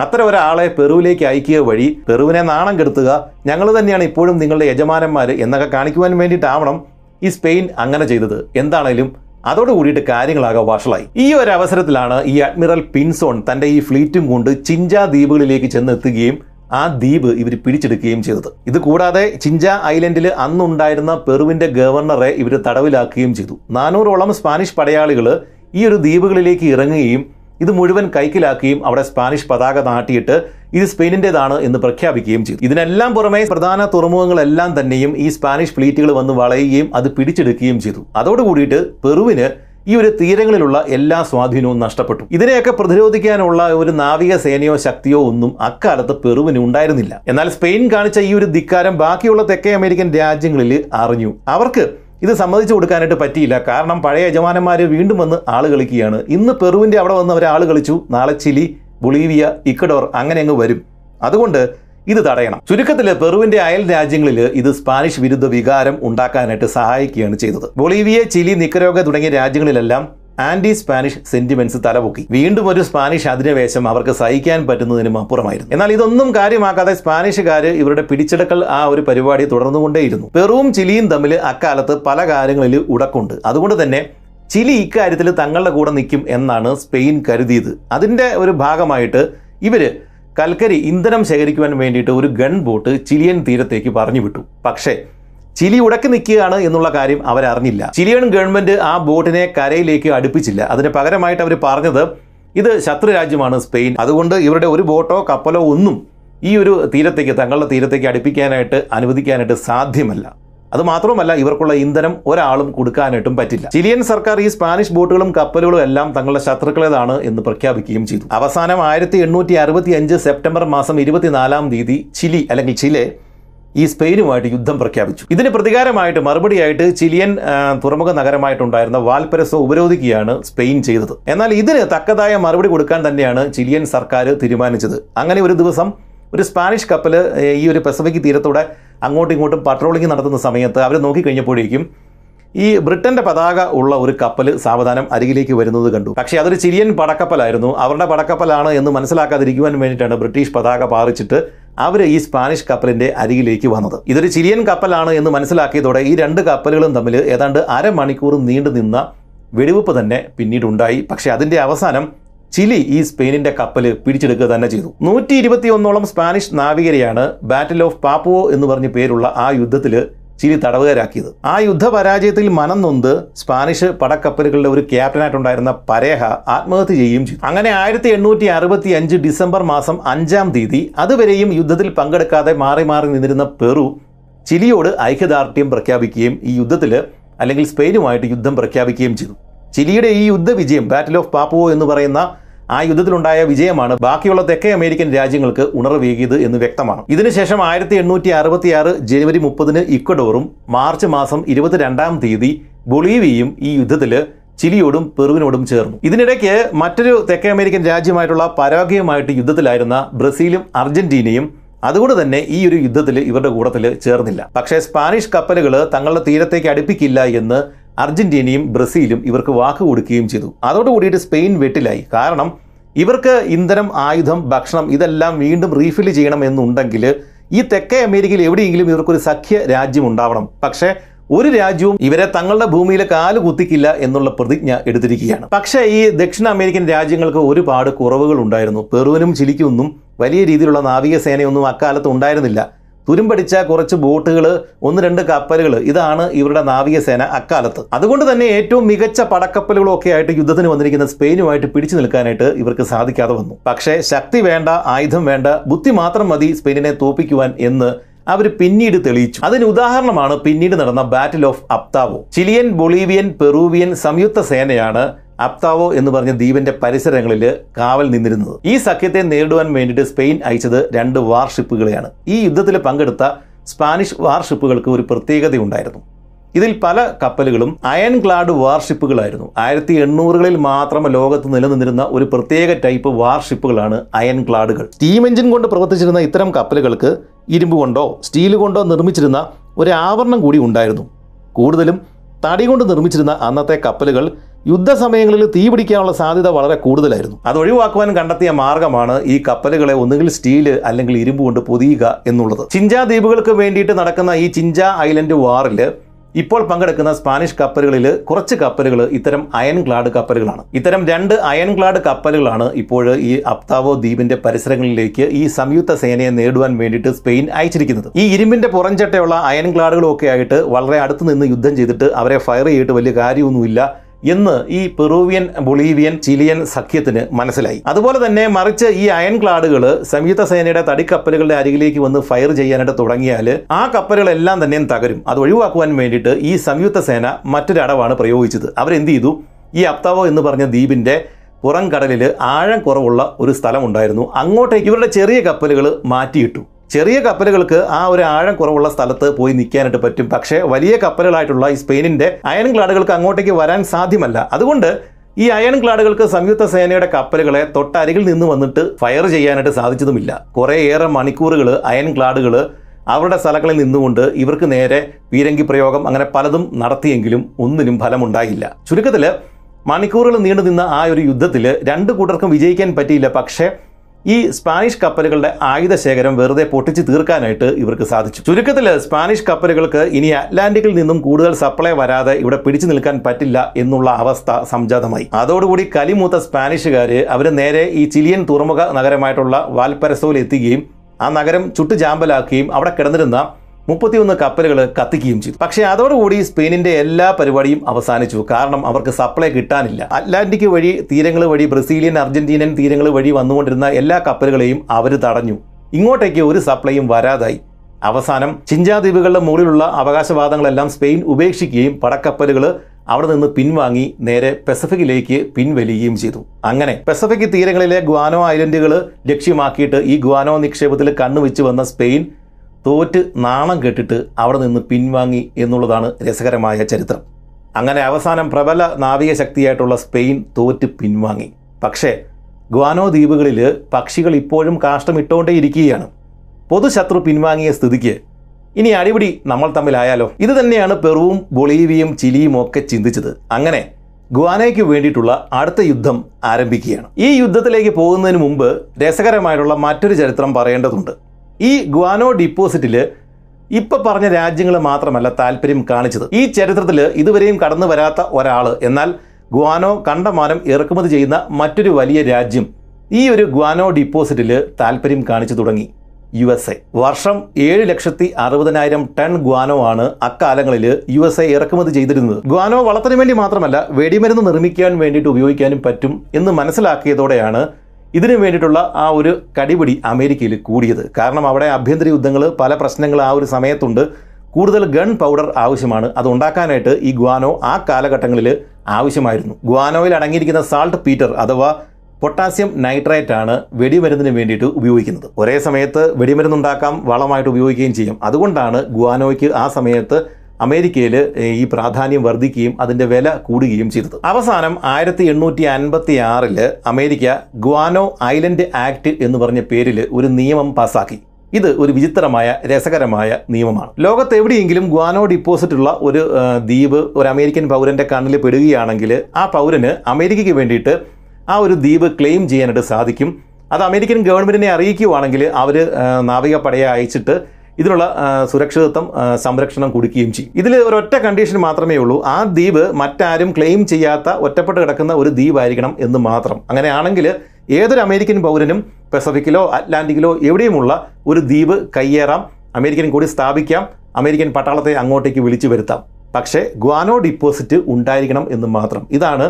അത്തരം ഒരാളെ പെറുവിലേക്ക് അയക്കുക വഴി പെറുവിനെ നാണം കെടുത്തുക ഞങ്ങൾ തന്നെയാണ് ഇപ്പോഴും നിങ്ങളുടെ യജമാനന്മാർ എന്നൊക്കെ കാണിക്കുവാൻ വേണ്ടിയിട്ടാവണം ഈ സ്പെയിൻ അങ്ങനെ ചെയ്തത്. എന്താണേലും അതോട് കൂടിയിട്ട് കാര്യങ്ങളാകെ വഷളായി. ഈ ഒരു അവസരത്തിലാണ് ഈ അഡ്മിറൽ പിൻസോൺ തന്റെ ഈ ഫ്ലീറ്റും കൊണ്ട് ചിഞ്ച ദ്വീപുകളിലേക്ക് ചെന്നെത്തുകയും ആ ദ്വീപ് ഇവർ പിടിച്ചെടുക്കുകയും ചെയ്തത്. ഇത് കൂടാതെ ചിഞ്ച ഐലൻഡിൽ അന്നുണ്ടായിരുന്ന പെറുവിന്റെ ഗവർണറെ ഇവർ തടവിലാക്കുകയും ചെയ്തു. നാനൂറോളം സ്പാനിഷ് പടയാളികൾ ഈ ഒരു ദ്വീപുകളിലേക്ക് ഇറങ്ങുകയും ഇത് മുഴുവൻ കൈക്കലാക്കുകയും അവിടെ സ്പാനിഷ് പതാക നാട്ടിയിട്ട് ഇത് സ്പെയിനിന്റെതാണ് എന്ന് പ്രഖ്യാപിക്കുകയും ചെയ്തു. ഇതിനെല്ലാം പുറമെ പ്രധാന തുറമുഖങ്ങളെല്ലാം തന്നെയും ഈ സ്പാനിഷ് ഫ്ലീറ്റുകൾ വന്ന് വളയുകയും അത് പിടിച്ചെടുക്കുകയും ചെയ്തു. അതോടുകൂടിയിട്ട് പെറുവിന് ഈ ഒരു തീരങ്ങളിലുള്ള എല്ലാ സ്വാധീനവും നഷ്ടപ്പെട്ടു. ഇതിനെയൊക്കെ പ്രതിരോധിക്കാനുള്ള ഒരു നാവിക സേനയോ ശക്തിയോ ഒന്നും അക്കാലത്ത് പെറുവിന് ഉണ്ടായിരുന്നില്ല. എന്നാൽ സ്പെയിൻ കാണിച്ച ഈ ഒരു ധിക്കാരം ബാക്കിയുള്ള തെക്കേ അമേരിക്കൻ രാജ്യങ്ങളിൽ അറിഞ്ഞു. അവർക്ക് ഇത് സമ്മതിച്ചു കൊടുക്കാനായിട്ട് പറ്റിയില്ല. കാരണം പഴയ യജമാനന്മാർ വീണ്ടും വന്ന് ആൾ കളിക്കുകയാണ്. ഇന്ന് പെറുവിന്റെ അവിടെ വന്ന് അവർ ആൾ കളിച്ചു. നാളെ ചിലി ബൊളീവിയ ഇക്കഡോർ അങ്ങനെ അങ്ങ് വരും. അതുകൊണ്ട് ഇത് തടയണം. ചുരുക്കത്തിൽ പെറുവിന്റെ അയൽ രാജ്യങ്ങളിൽ ഇത് സ്പാനിഷ് വിരുദ്ധ വികാരം ഉണ്ടാക്കാനായിട്ട് സഹായിക്കുകയാണ് ചെയ്തത്. ബൊളീവിയ ചിലി നിക്കരോഗ തുടങ്ങിയ രാജ്യങ്ങളിലെല്ലാം ആന്റി സ്പാനിഷ് സെന്റിമെന്റ്സ് തലപൊക്കി. വീണ്ടും ഒരു സ്പാനിഷ് അധിനിവേശം അവർക്ക് സഹിക്കാൻ പറ്റുന്നതിനും അപ്പുറമായിരുന്നു. എന്നാൽ ഇതൊന്നും കാര്യമാക്കാതെ സ്പാനിഷുകാർ ഇവരുടെ പിടിച്ചെടുക്കൽ ആ ഒരു പരിപാടി തുടർന്നുകൊണ്ടേയിരുന്നു. പെറുവും ചിലിയും തമ്മിൽ അക്കാലത്ത് പല കാര്യങ്ങളിൽ ഉടക്കുണ്ട്. അതുകൊണ്ട് തന്നെ ചിലി ഇക്കാര്യത്തിൽ തങ്ങളുടെ കൂടെ നിൽക്കും എന്നാണ് സ്പെയിൻ കരുതിയത്. അതിന്റെ ഒരു ഭാഗമായിട്ട് ഇവർ കൽക്കരി ഇന്ധനം ശേഖരിക്കുവാൻ വേണ്ടിയിട്ട് ഒരു ഗൺ ബോട്ട് ചിലിയൻ തീരത്തേക്ക് പറഞ്ഞു വിട്ടു പക്ഷേ ചിലി ഉടക്കി നിൽക്കുകയാണ് എന്നുള്ള കാര്യം അവരറിഞ്ഞില്ല. ചിലിയൻ ഗവൺമെന്റ് ആ ബോട്ടിനെ കരയിലേക്ക് അടുപ്പിച്ചില്ല. അതിന് പകരമായിട്ട് അവർ പറഞ്ഞത് ഇത് ശത്രു രാജ്യമാണ് സ്പെയിൻ. അതുകൊണ്ട് ഇവരുടെ ഒരു ബോട്ടോ കപ്പലോ ഒന്നും ഈ ഒരു തീരത്തേക്ക് തങ്ങളുടെ തീരത്തേക്ക് അടുപ്പിക്കാനായിട്ട് അനുവദിക്കാനായിട്ട് സാധ്യമല്ല. അത് മാത്രമല്ല ഇവർക്കുള്ള ഇന്ധനം ഒരാളും കൊടുക്കാനായിട്ടും പറ്റില്ല. ചിലിയൻ സർക്കാർ ഈ സ്പാനിഷ് ബോട്ടുകളും കപ്പലുകളും എല്ലാം തങ്ങളുടെ ശത്രുക്കളേതാണ് എന്ന് പ്രഖ്യാപിക്കുകയും ചെയ്തു. അവസാനം ആയിരത്തി സെപ്റ്റംബർ മാസം ഇരുപത്തിനാലാം തീയതി ചിലി അല്ലെങ്കിൽ ചിലെ ഈ സ്പെയിനുമായിട്ട് യുദ്ധം പ്രഖ്യാപിച്ചു. ഇതിന് പ്രതികാരമായിട്ട് മറുപടിയായിട്ട് ചിലിയൻ തുറമുഖ നഗരമായിട്ടുണ്ടായിരുന്ന വാൽപരസോ ഉപരോധിക്കുകയാണ് സ്പെയിൻ ചെയ്തത്. എന്നാൽ ഇതിന് തക്കതായ മറുപടി കൊടുക്കാൻ തന്നെയാണ് ചിലിയൻ സർക്കാർ തീരുമാനിച്ചത്. അങ്ങനെ ഒരു ദിവസം ഒരു സ്പാനിഷ് കപ്പൽ ഈ ഒരു പസഫിക് തീരത്തൂടെ അങ്ങോട്ടും ഇങ്ങോട്ടും പട്രോളിംഗ് നടത്തുന്ന സമയത്ത് അവർ നോക്കിക്കഴിഞ്ഞപ്പോഴേക്കും ഈ ബ്രിട്ടന്റെ പതാക ഉള്ള ഒരു കപ്പൽ സാവധാനം അരികിലേക്ക് വരുന്നത് കണ്ടു. പക്ഷേ അതൊരു ചിലിയൻ പടക്കപ്പലായിരുന്നു. അവരുടെ പടക്കപ്പലാണ് എന്ന് മനസ്സിലാക്കാതിരിക്കുവാൻ വേണ്ടിയിട്ടാണ് ബ്രിട്ടീഷ് പതാക പാറിച്ചിട്ട് അവർ ഈ സ്പാനിഷ് കപ്പലിന്റെ അരികിലേക്ക് വന്നത്. ഇതൊരു ചിലിയൻ കപ്പലാണ് എന്ന് മനസ്സിലാക്കിയതോടെ ഈ രണ്ട് കപ്പലുകളും തമ്മിൽ ഏതാണ്ട് അരമണിക്കൂർ നീണ്ടു നിന്ന വെടിവെപ്പ് തന്നെ പിന്നീടുണ്ടായി. പക്ഷേ അതിന്റെ അവസാനം ചിലി ഈ സ്പെയിനിന്റെ കപ്പൽ പിടിച്ചെടുക്കുക തന്നെ ചെയ്തു. നൂറ്റി ഇരുപത്തിയൊന്നോളം സ്പാനിഷ് നാവികരെയാണ് ബാറ്റിൽ ഓഫ് പാപ്പുവോ എന്ന് പറഞ്ഞ പേരുള്ള ആ യുദ്ധത്തിൽ ചിലി തടവുകാരാക്കിയത്. ആ യുദ്ധപരാജയത്തിൽ മനം നൊന്ത് സ്പാനിഷ് പടക്കപ്പലുകളുടെ ഒരു ക്യാപ്റ്റനായിട്ടുണ്ടായിരുന്ന പരേഹ ആത്മഹത്യ ചെയ്യുകയും ചെയ്തു. അങ്ങനെ ആയിരത്തി എണ്ണൂറ്റി അറുപത്തി അഞ്ച് ഡിസംബർ മാസം അഞ്ചാം തീയതി അതുവരെയും യുദ്ധത്തിൽ പങ്കെടുക്കാതെ മാറി മാറി നിന്നിരുന്ന പെറു ചിലിയോട് ഐക്യദാർഢ്യം പ്രഖ്യാപിക്കുകയും ഈ യുദ്ധത്തിൽ അല്ലെങ്കിൽ സ്പെയിനുമായിട്ട് യുദ്ധം പ്രഖ്യാപിക്കുകയും ചെയ്തു. ചിലിയുടെ ഈ യുദ്ധവിജയം ബാറ്റിൽ ഓഫ് പാപ്പുവോ എന്ന് പറയുന്ന ആ യുദ്ധത്തിലുണ്ടായ വിജയമാണ് ബാക്കിയുള്ള തെക്കേ അമേരിക്കൻ രാജ്യങ്ങൾക്ക് ഉണർവേകിയത് എന്ന് വ്യക്തമാണ്. ഇതിനുശേഷം ആയിരത്തി എണ്ണൂറ്റി അറുപത്തിയാറ് ജനുവരി മുപ്പതിന് ഇക്വഡോറും മാർച്ച് മാസം ഇരുപത്തിരണ്ടാം തീയതി ബൊളീവിയയും ഈ യുദ്ധത്തിൽ ചിലിയോടും പെറുവിനോടും ചേർന്നു. ഇതിനിടയ്ക്ക് മറ്റൊരു തെക്കേ അമേരിക്കൻ രാജ്യമായിട്ടുള്ള പരാഗയമായിട്ട് യുദ്ധത്തിലായിരുന്ന ബ്രസീലും അർജന്റീനയും അതുകൊണ്ട് തന്നെ ഈ ഒരു യുദ്ധത്തിൽ ഇവരുടെ കൂട്ടത്തിൽ ചേർന്നില്ല. പക്ഷേ സ്പാനിഷ് കപ്പലുകൾ തങ്ങളുടെ തീരത്തേക്ക് അടുപ്പിക്കില്ല എന്ന് അർജന്റീനയും ബ്രസീലും ഇവർക്ക് വാക്ക് കൊടുക്കുകയും ചെയ്തു. അതോടുകൂടിയിട്ട് സ്പെയിൻ വെട്ടിലായി. കാരണം ഇവർക്ക് ഇന്ധനം ആയുധം ഭക്ഷണം ഇതെല്ലാം വീണ്ടും റീഫിൽ ചെയ്യണം എന്നുണ്ടെങ്കിൽ ഈ തെക്കേ അമേരിക്കയിൽ എവിടെയെങ്കിലും ഇവർക്കൊരു സഖ്യ രാജ്യം ഉണ്ടാവണം. പക്ഷേ ഒരു രാജ്യവും ഇവരെ തങ്ങളുടെ ഭൂമിയിലെ കാൽ കുത്തിക്കില്ല എന്നുള്ള പ്രതിജ്ഞ എടുത്തിരിക്കുകയാണ്. പക്ഷേ ഈ ദക്ഷിണ അമേരിക്കൻ രാജ്യങ്ങൾക്ക് ഒരുപാട് കുറവുകൾ ഉണ്ടായിരുന്നു. പെറുവിനും ചിലിക്കൊന്നും വലിയ രീതിയിലുള്ള നാവികസേനയൊന്നും അക്കാലത്ത് ഉണ്ടായിരുന്നില്ല. തുരുമ്പടിച്ച കുറച്ച് ബോട്ടുകൾ ഒന്ന് രണ്ട് കപ്പലുകൾ. ഇതാണ് ഇവരുടെ നാവികസേന അക്കാലത്ത്. അതുകൊണ്ട് തന്നെ ഏറ്റവും മികച്ച പടക്കപ്പലുകളൊക്കെ ആയിട്ട് യുദ്ധത്തിന് വന്നിരിക്കുന്ന സ്പെയിനുമായിട്ട് പിടിച്ചു നിൽക്കാനായിട്ട് ഇവർക്ക് സാധിക്കാതെ വന്നു. പക്ഷേ ശക്തി വേണ്ട ആയുധം വേണ്ട ബുദ്ധി മാത്രം മതി സ്പെയിനിനെ തോപ്പിക്കുവാൻ എന്ന് അവർ പിന്നീട് തെളിയിച്ചു. അതിന് ഉദാഹരണമാണ് പിന്നീട് നടന്ന battle of Abtao Chilean Bolivian Peruvian സംയുക്ത സേനയാണ് അപ്താവോ എന്ന് പറഞ്ഞ ദ്വീപിന്റെ പരിസരങ്ങളിൽ കാവൽ നിന്നിരുന്നത്. ഈ സഖ്യത്തെ നേരിടുവാൻ വേണ്ടിയിട്ട് സ്പെയിൻ അയച്ചത് രണ്ട് വാർഷിപ്പുകളെയാണ്. ഈ യുദ്ധത്തിൽ പങ്കെടുത്ത സ്പാനിഷ് വാർഷിപ്പുകൾക്ക് ഒരു പ്രത്യേകതയുണ്ടായിരുന്നു. ഇതിൽ പല കപ്പലുകളും അയൺ ക്ലാഡ് വാർഷിപ്പുകളായിരുന്നു. ആയിരത്തി എണ്ണൂറുകളിൽ മാത്രം ലോകത്ത് നിലനിന്നിരുന്ന ഒരു പ്രത്യേക ടൈപ്പ് വാർഷിപ്പുകളാണ് അയൺ ക്ലാഡുകൾ സ്റ്റീം എഞ്ചിൻ കൊണ്ട് പ്രവർത്തിച്ചിരുന്ന ഇത്തരം കപ്പലുകൾക്ക് ഇരുമ്പ് കൊണ്ടോ സ്റ്റീൽ കൊണ്ടോ നിർമ്മിച്ചിരുന്ന ഒരു ആവരണം കൂടി ഉണ്ടായിരുന്നു. കൂടുതലും തടി കൊണ്ട് നിർമ്മിച്ചിരുന്ന അന്നത്തെ കപ്പലുകൾ യുദ്ധസമയങ്ങളിൽ തീ പിടിക്കാനുള്ള സാധ്യത വളരെ കൂടുതലായിരുന്നു. അത് ഒഴിവാക്കുവാൻ കണ്ടെത്തിയ മാർഗമാണ് ഈ കപ്പലുകളെ ഒന്നുകിൽ സ്റ്റീൽ അല്ലെങ്കിൽ ഇരുമ്പ് കൊണ്ട് പൊതിയുക എന്നുള്ളത്. ചിഞ്ച ദ്വീപുകൾക്ക് വേണ്ടിയിട്ട് നടക്കുന്ന ഈ ചിഞ്ച ഐലൻഡ് വാറിൽ ഇപ്പോൾ പങ്കെടുക്കുന്ന സ്പാനിഷ് കപ്പലുകളിൽ കുറച്ച് കപ്പലുകൾ ഇത്തരം അയൺ ക്ലാഡ് കപ്പലുകളാണ്. ഇത്തരം രണ്ട് അയൺ ക്ലാഡ് കപ്പലുകളാണ് ഇപ്പോൾ ഈ അപ്താവോ ദ്വീപിന്റെ പരിസരങ്ങളിലേക്ക് ഈ സംയുക്ത സേനയെ നേടുവാൻ വേണ്ടിയിട്ട് സ്പെയിൻ അയച്ചിരിക്കുന്നത്. ഈ ഇരുമ്പിന്റെ പുറംചട്ടയുള്ള അയൺ ഗ്ലാഡുകളൊക്കെ ആയിട്ട് വളരെ അടുത്ത് നിന്ന് യുദ്ധം ചെയ്തിട്ട് അവരെ ഫയർ ചെയ്തിട്ട് വലിയ കാര്യമൊന്നുമില്ല. എന്ന് ഈ പെറൂവിയൻ ബൊളീവിയൻ ചിലിയൻ സഖ്യത്തിന് മനസ്സിലായി. അതുപോലെ തന്നെ മറിച്ച് ഈ അയൺ ക്ലാഡുകൾ സംയുക്ത സേനയുടെ തടിക്കപ്പലുകളുടെ അരികിലേക്ക് വന്ന് ഫയർ ചെയ്യാനായിട്ട് തുടങ്ങിയാൽ ആ കപ്പലുകളെല്ലാം തന്നെയും തകരും. അത് ഒഴിവാക്കുവാൻ വേണ്ടിയിട്ട് ഈ സംയുക്ത സേന മറ്റൊരടവാണ് പ്രയോഗിച്ചത്. അവരെന്ത് ചെയ്തു? ഈ അപ്താവോ എന്ന് പറഞ്ഞ ദ്വീപിന്റെ പുറം കടലിൽ ആഴം കുറവുള്ള ഒരു സ്ഥലമുണ്ടായിരുന്നു. അങ്ങോട്ടേക്ക് ഇവരുടെ ചെറിയ കപ്പലുകൾ മാറ്റിയിട്ടു. ചെറിയ കപ്പലുകൾക്ക് ആ ഒരു ആഴം കുറവുള്ള സ്ഥലത്ത് പോയി നിൽക്കാനായിട്ട് പറ്റും. പക്ഷേ വലിയ കപ്പലുകളായിട്ടുള്ള ഈ സ്പെയിനിന്റെ അയൺ ക്ലാഡുകൾക്ക് അങ്ങോട്ടേക്ക് വരാൻ സാധ്യമല്ല. അതുകൊണ്ട് ഈ അയൺ ക്ലാഡുകൾക്ക് സംയുക്ത സേനയുടെ കപ്പലുകളെ തൊട്ടരികിൽ നിന്ന് വന്നിട്ട് ഫയർ ചെയ്യാനായിട്ട് സാധിച്ചതുമില്ല. കുറേയേറെ മണിക്കൂറുകൾ അയൺ ക്ലാഡുകൾ അവരുടെ സ്ഥലങ്ങളിൽ നിന്നുകൊണ്ട് ഇവർക്ക് നേരെ പീരങ്കി പ്രയോഗം അങ്ങനെ പലതും നടത്തിയെങ്കിലും ഒന്നിനും ഫലമുണ്ടായില്ല. ചുരുക്കത്തിൽ മണിക്കൂറുകൾ നീണ്ടു നിന്ന ആ ഒരു യുദ്ധത്തിൽ രണ്ട് കൂട്ടർക്കും വിജയിക്കാൻ പറ്റിയില്ല. പക്ഷേ ഈ സ്പാനിഷ് കപ്പലുകളുടെ ആയുധ ശേഖരം വെറുതെ പൊട്ടിച്ച് തീർക്കാനായിട്ട് ഇവർക്ക് സാധിച്ചു. ചുരുക്കത്തിൽ സ്പാനിഷ് കപ്പലുകൾക്ക് ഇനി അറ്റ്ലാന്റിക്കിൽ നിന്നും കൂടുതൽ സപ്ലൈ വരാതെ ഇവിടെ പിടിച്ചു നിൽക്കാൻ പറ്റില്ല എന്നുള്ള അവസ്ഥ സംജാതമായി. അതോടുകൂടി കലിമൂത്ത സ്പാനിഷുകാർ അവർ നേരെ ഈ ചിലിയൻ തുറമുഖ നഗരമായിട്ടുള്ള വാൽപ്പരസോയിൽ എത്തുകയും ആ നഗരം ചുട്ടുചാമ്പലാക്കുകയും അവിടെ കിടന്നിരുന്ന മുപ്പത്തിയൊന്ന് കപ്പലുകൾ കത്തിക്കുകയും ചെയ്തു. പക്ഷേ അതോടുകൂടി സ്പെയിനിന്റെ എല്ലാ പരിപാടിയും അവസാനിച്ചു. കാരണം അവർക്ക് സപ്ലൈ കിട്ടാനില്ല. അറ്റ്ലാന്റിക് വഴി തീരങ്ങൾ വഴി ബ്രസീലിയൻ അർജന്റീനൻ തീരങ്ങൾ വഴി വന്നുകൊണ്ടിരുന്ന എല്ലാ കപ്പലുകളെയും അവർ തടഞ്ഞു. ഇങ്ങോട്ടേക്ക് ഒരു സപ്ലൈയും വരാതായി. അവസാനം ചിഞ്ചാദ്വീപുകളുടെ മുകളിലുള്ള അവകാശവാദങ്ങളെല്ലാം സ്പെയിൻ ഉപേക്ഷിക്കുകയും പടക്കപ്പലുകൾ അവിടെ നിന്ന് പിൻവാങ്ങി നേരെ പെസഫിക്കിലേക്ക് പിൻവലിയുകയും ചെയ്തു. അങ്ങനെ പെസഫിക് തീരങ്ങളിലെ ഗ്വാനോ ഐലൻഡുകൾ ലക്ഷ്യമാക്കിയിട്ട് ഈ ഗ്വാനോ നിക്ഷേപത്തിൽ കണ്ണുവെച്ച് വന്ന സ്പെയിൻ തോറ്റ് നാണം കെട്ടിട്ട് അവിടെ നിന്ന് പിൻവാങ്ങി എന്നുള്ളതാണ് രസകരമായ ചരിത്രം. അങ്ങനെ അവസാനം പ്രബല നാവിക ശക്തിയായിട്ടുള്ള സ്പെയിൻ തോറ്റ് പിൻവാങ്ങി. പക്ഷേ ഗ്വാനോ ദ്വീപുകളിൽ പക്ഷികൾ ഇപ്പോഴും കാഷ്ടമിട്ടുകൊണ്ടേയിരിക്കുകയാണ് പൊതുശത്രു പിൻവാങ്ങിയ സ്ഥിതിക്ക് ഇനി അടിപിടി നമ്മൾ തമ്മിലായാലോ? ഇത് തന്നെയാണ് പെറുവും ബൊളീവിയും ചിലിയും ഒക്കെ ചിന്തിച്ചത്. അങ്ങനെ ഗ്വാനയ്ക്ക് വേണ്ടിയിട്ടുള്ള അടുത്ത യുദ്ധം ആരംഭിക്കുകയാണ്. ഈ യുദ്ധത്തിലേക്ക് പോകുന്നതിന് മുമ്പ് രസകരമായിട്ടുള്ള മറ്റൊരു ചരിത്രം പറയേണ്ടതുണ്ട്. ഈ ഗ്വാനോ ഡിപ്പോസിറ്റിൽ ഇപ്പൊ പറഞ്ഞ രാജ്യങ്ങൾ മാത്രമല്ല താല്പര്യം കാണിച്ചത്. ഈ ചരിത്രത്തിൽ ഇതുവരെയും കടന്നു വരാത്ത ഒരാൾ എന്നാൽ ഗ്വാനോ കണ്ടമാനം ഇറക്കുമതി ചെയ്യുന്ന മറ്റൊരു വലിയ രാജ്യം ഈ ഒരു ഗ്വാനോ ഡിപ്പോസിറ്റിൽ താല്പര്യം കാണിച്ചു തുടങ്ങി. യു എസ് എ വർഷം ഏഴ് ലക്ഷത്തി അറുപതിനായിരം ടൺ ഗ്വാനോ ആണ് അക്കാലങ്ങളിൽ യു എസ് എ ഇറക്കുമതി ചെയ്തിരുന്നത്. ഗ്വാനോ വളർത്തിനു വേണ്ടി മാത്രമല്ല വെടിമരുന്ന് നിർമ്മിക്കാൻ വേണ്ടിയിട്ട് ഉപയോഗിക്കാനും പറ്റും എന്ന് മനസ്സിലാക്കിയതോടെയാണ് ഇതിനു വേണ്ടിയിട്ടുള്ള ആ ഒരു കടിപിടി അമേരിക്കയിൽ കൂടിയത്. കാരണം അവിടെ ആഭ്യന്തര യുദ്ധങ്ങൾ പല പ്രശ്നങ്ങൾ ആ ഒരു സമയത്തുണ്ട്. കൂടുതൽ ഗൺ പൗഡർ ആവശ്യമാണ്. അത് ഉണ്ടാക്കാനായിട്ട് ഈ ഗ്വാനോ ആ കാലഘട്ടങ്ങളിൽ ആവശ്യമായിരുന്നു. ഗ്വാനോയിൽ അടങ്ങിയിരിക്കുന്ന സാൾട്ട് പീറ്റർ അഥവാ പൊട്ടാസ്യം നൈട്രേറ്റ് ആണ് വെടിമരുന്നിന് വേണ്ടിയിട്ട് ഉപയോഗിക്കുന്നത്. ഒരേ സമയത്ത് വെടിമരുന്നുണ്ടാക്കാം വളമായിട്ട് ഉപയോഗിക്കുകയും ചെയ്യും. അതുകൊണ്ടാണ് ഗ്വാനോയ്ക്ക് ആ സമയത്ത് അമേരിക്കയിൽ ഈ പ്രാധാന്യം വർദ്ധിക്കുകയും അതിന്റെ വില കൂടുകയും ചെയ്തത്. അവസാനം ആയിരത്തി എണ്ണൂറ്റി അൻപത്തി ആറിൽ അമേരിക്ക ഗ്വാനോ ഐലൻഡ് ആക്ട് എന്ന് പറഞ്ഞ പേരിൽ ഒരു നിയമം പാസാക്കി. ഇത് ഒരു വിചിത്രമായ രസകരമായ നിയമമാണ്. ലോകത്ത് എവിടെയെങ്കിലും ഗ്വാനോ ഡിപ്പോസിറ്റ് ഉള്ള ഒരു ദ്വീപ് ഒരു അമേരിക്കൻ പൗരന്റെ കണ്ണിൽ പെടുകയാണെങ്കിൽ ആ പൗരന് അമേരിക്കയ്ക്ക് വേണ്ടിയിട്ട് ആ ഒരു ദ്വീപ് ക്ലെയിം ചെയ്യാനായിട്ട് സാധിക്കും. അത് അമേരിക്കൻ ഗവൺമെന്റിനെ അറിയിക്കുവാണെങ്കിൽ അവർ നാവികപ്പടയെ അയച്ചിട്ട് ഇതിനുള്ള സുരക്ഷിതത്വം സംരക്ഷണം കൊടുക്കുകയും ചെയ്യും. ഇതിൽ ഒരൊറ്റ കണ്ടീഷൻ മാത്രമേ ഉള്ളൂ. ആ ദ്വീപ് മറ്റാരും ക്ലെയിം ചെയ്യാത്ത ഒറ്റപ്പെട്ട് കിടക്കുന്ന ഒരു ദ്വീപായിരിക്കണം എന്ന് മാത്രം. അങ്ങനെയാണെങ്കിൽ ഏതൊരു അമേരിക്കൻ പൗരനും പസഫിക്കിലോ അറ്റ്ലാന്റിക്കിലോ എവിടെയുമുള്ള ഒരു ദ്വീപ് കയ്യേറാം അമേരിക്കൻ കൂടി സ്ഥാപിക്കാം അമേരിക്കൻ പട്ടാളത്തെ അങ്ങോട്ടേക്ക് വിളിച്ചു വരുത്താം. പക്ഷേ ഗ്വാനോ ഡിപ്പോസിറ്റ് ഉണ്ടായിരിക്കണം എന്ന് മാത്രം. ഇതാണ്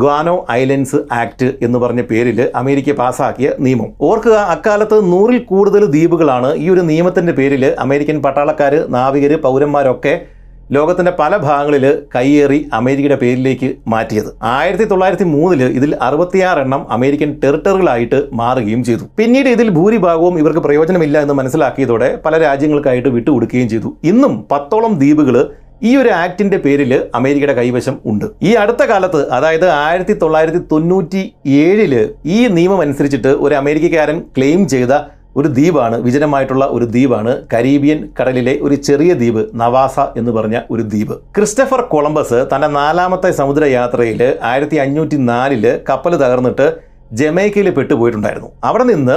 ഗ്വാനോ ഐലൻഡ്സ് ആക്ട് എന്ന് പറഞ്ഞ പേരിൽ അമേരിക്ക പാസാക്കിയ നിയമം. ഓർക്കുക അക്കാലത്ത് നൂറിൽ കൂടുതൽ ദ്വീപുകളാണ് ഈ ഒരു നിയമത്തിന്റെ പേരിൽ അമേരിക്കൻ പട്ടാളക്കാർ നാവികർ പൗരന്മാരൊക്കെ ലോകത്തിന്റെ പല ഭാഗങ്ങളിൽ കയ്യേറി അമേരിക്കയുടെ പേരിലേക്ക് മാറ്റിയത്. ആയിരത്തി തൊള്ളായിരത്തി മൂന്നിൽ ഇതിൽ അറുപത്തിയാറെണ്ണം അമേരിക്കൻ ടെറിട്ടറികളായിട്ട് മാറുകയും ചെയ്തു. പിന്നീട് ഇതിൽ ഭൂരിഭാഗവും ഇവർക്ക് പ്രയോജനമില്ല എന്ന് മനസ്സിലാക്കിയതോടെ പല രാജ്യങ്ങൾക്കായിട്ട് വിട്ടുകൊടുക്കുകയും ചെയ്തു. ഇന്നും പത്തോളം ദ്വീപുകൾ ഈ ഒരു ആക്ടിന്റെ പേരിൽ അമേരിക്കയുടെ കൈവശം ഉണ്ട്. ഈ അടുത്ത കാലത്ത് അതായത് ആയിരത്തി തൊള്ളായിരത്തി തൊണ്ണൂറ്റി ഏഴിൽ ഈ നിയമം അനുസരിച്ചിട്ട് ഒരു അമേരിക്കക്കാരൻ ക്ലെയിം ചെയ്ത ഒരു ദ്വീപാണ് വിജനമായിട്ടുള്ള ഒരു ദ്വീപാണ് കരീബിയൻ കടലിലെ ഒരു ചെറിയ ദ്വീപ് നവാസ എന്ന് പറഞ്ഞ ഒരു ദ്വീപ്. ക്രിസ്റ്റഫർ കൊളംബസ് തന്റെ നാലാമത്തെ സമുദ്രയാത്രയിൽ ആയിരത്തി അഞ്ഞൂറ്റി നാലിൽ കപ്പൽ തകർന്നിട്ട് ജമൈക്കയിൽ പെട്ടുപോയിട്ടുണ്ടായിരുന്നു. അവിടെ നിന്ന്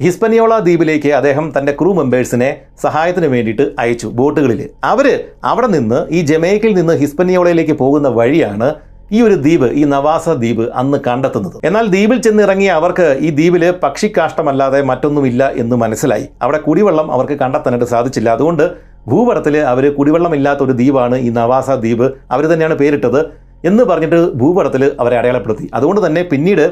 ഹിസ്പനിയോള ദ്വീപിലേക്ക് അദ്ദേഹം തന്റെ ക്രൂ മെമ്പേഴ്സിനെ സഹായത്തിന് വേണ്ടിയിട്ട് അയച്ചു ബോട്ടുകളിൽ അവർ അവിടെ നിന്ന് ഈ ജമൈക്കയിൽ നിന്ന് ഹിസ്പനിയോളയിലേക്ക് പോകുന്ന വഴിയാണ് ഈ ഒരു ദ്വീപ് ഈ നവാസ ദ്വീപ് അന്ന് കണ്ടെത്തുന്നത്. എന്നാൽ ദ്വീപിൽ ചെന്നിറങ്ങിയ അവർക്ക് ഈ ദ്വീപിൽ പക്ഷിക്കാഷ്ടമല്ലാതെ മറ്റൊന്നുമില്ല എന്ന് മനസ്സിലായി. അവിടെ കുടിവെള്ളം അവർക്ക് കണ്ടെത്താനായിട്ട് സാധിച്ചില്ല. അതുകൊണ്ട് ഭൂപടത്തിൽ അവർ കുടിവെള്ളമില്ലാത്ത ഒരു ദ്വീപാണ് ഈ നവാസ ദ്വീപ്. അവർ തന്നെയാണ് പേരിട്ടത് എന്ന് പറഞ്ഞിട്ട് ഭൂപടത്തിൽ അവരെ അടയാളപ്പെടുത്തി. അതുകൊണ്ട് തന്നെ പിന്നീട്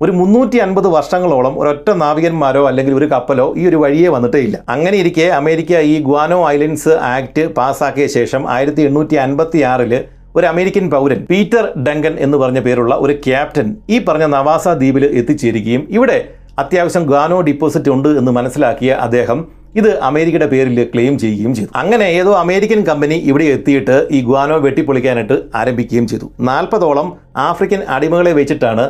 ഒരു മുന്നൂറ്റി അൻപത് വർഷങ്ങളോളം ഒരൊറ്റ നാവികന്മാരോ അല്ലെങ്കിൽ ഒരു കപ്പലോ ഈ ഒരു വഴിയെ വന്നിട്ടേ ഇല്ല അങ്ങനെ ഇരിക്കെ അമേരിക്ക ഈ ഗ്വാനോ ഐലൻഡ്സ് ആക്ട് പാസ്സാക്കിയ ശേഷം ആയിരത്തി എണ്ണൂറ്റി അൻപത്തി ആറിൽ ഒരു അമേരിക്കൻ പൗരൻ പീറ്റർ ഡങ്കൻ എന്ന് പറഞ്ഞ പേരുള്ള ഒരു ക്യാപ്റ്റൻ ഈ പറഞ്ഞ നവാസ ദ്വീപിൽ എത്തിച്ചേരുകയും ഇവിടെ അത്യാവശ്യം ഗ്വാനോ ഡിപ്പോസിറ്റ് ഉണ്ട് എന്ന് മനസ്സിലാക്കിയ അദ്ദേഹം ഇത് അമേരിക്കയുടെ പേരിൽ ക്ലെയിം ചെയ്യുകയും ചെയ്തു. അങ്ങനെ ഏതോ അമേരിക്കൻ കമ്പനി ഇവിടെ എത്തിയിട്ട് ഈ ഗ്വാനോ വെട്ടിപ്പൊളിക്കാനായിട്ട് ആരംഭിക്കുകയും ചെയ്തു. നാൽപ്പതോളം ആഫ്രിക്കൻ അടിമകളെ വെച്ചിട്ടാണ്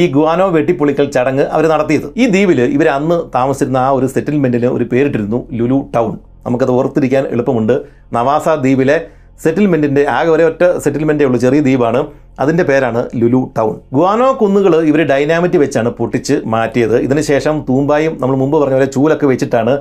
ഈ ഗുവാനോ വെട്ടിപ്പൊളിക്കൽ ചടങ്ങ് അവർ നടത്തിയത്. ഈ ദ്വീപിൽ ഇവർ അന്ന് താമസിച്ചിരുന്ന ആ ഒരു സെറ്റിൽമെന്റിന് ഒരു പേരിട്ടിരുന്നു ലുലു ടൗൺ. നമുക്കത് ഓർത്തിരിക്കാൻ എളുപ്പമുണ്ട്. നവാസ ദ്വീപിലെ സെറ്റിൽമെന്റിന്റെ ആകെ ഒരേ ഒറ്റ സെറ്റിൽമെന്റേ ഉള്ളൂ ചെറിയ ദ്വീപാണ്. അതിന്റെ പേരാണ് ലുലു ടൗൺ. ഗുവാനോ കുന്നുകൾ ഇവർ ഡൈനാമിറ്റ് വെച്ചാണ് പൊട്ടിച്ച് മാറ്റിയത്. ഇതിനുശേഷം തൂമ്പായും നമ്മൾ മുമ്പ് പറഞ്ഞ പോലെ ചൂലൊക്കെ വെച്ചിട്ടാണ്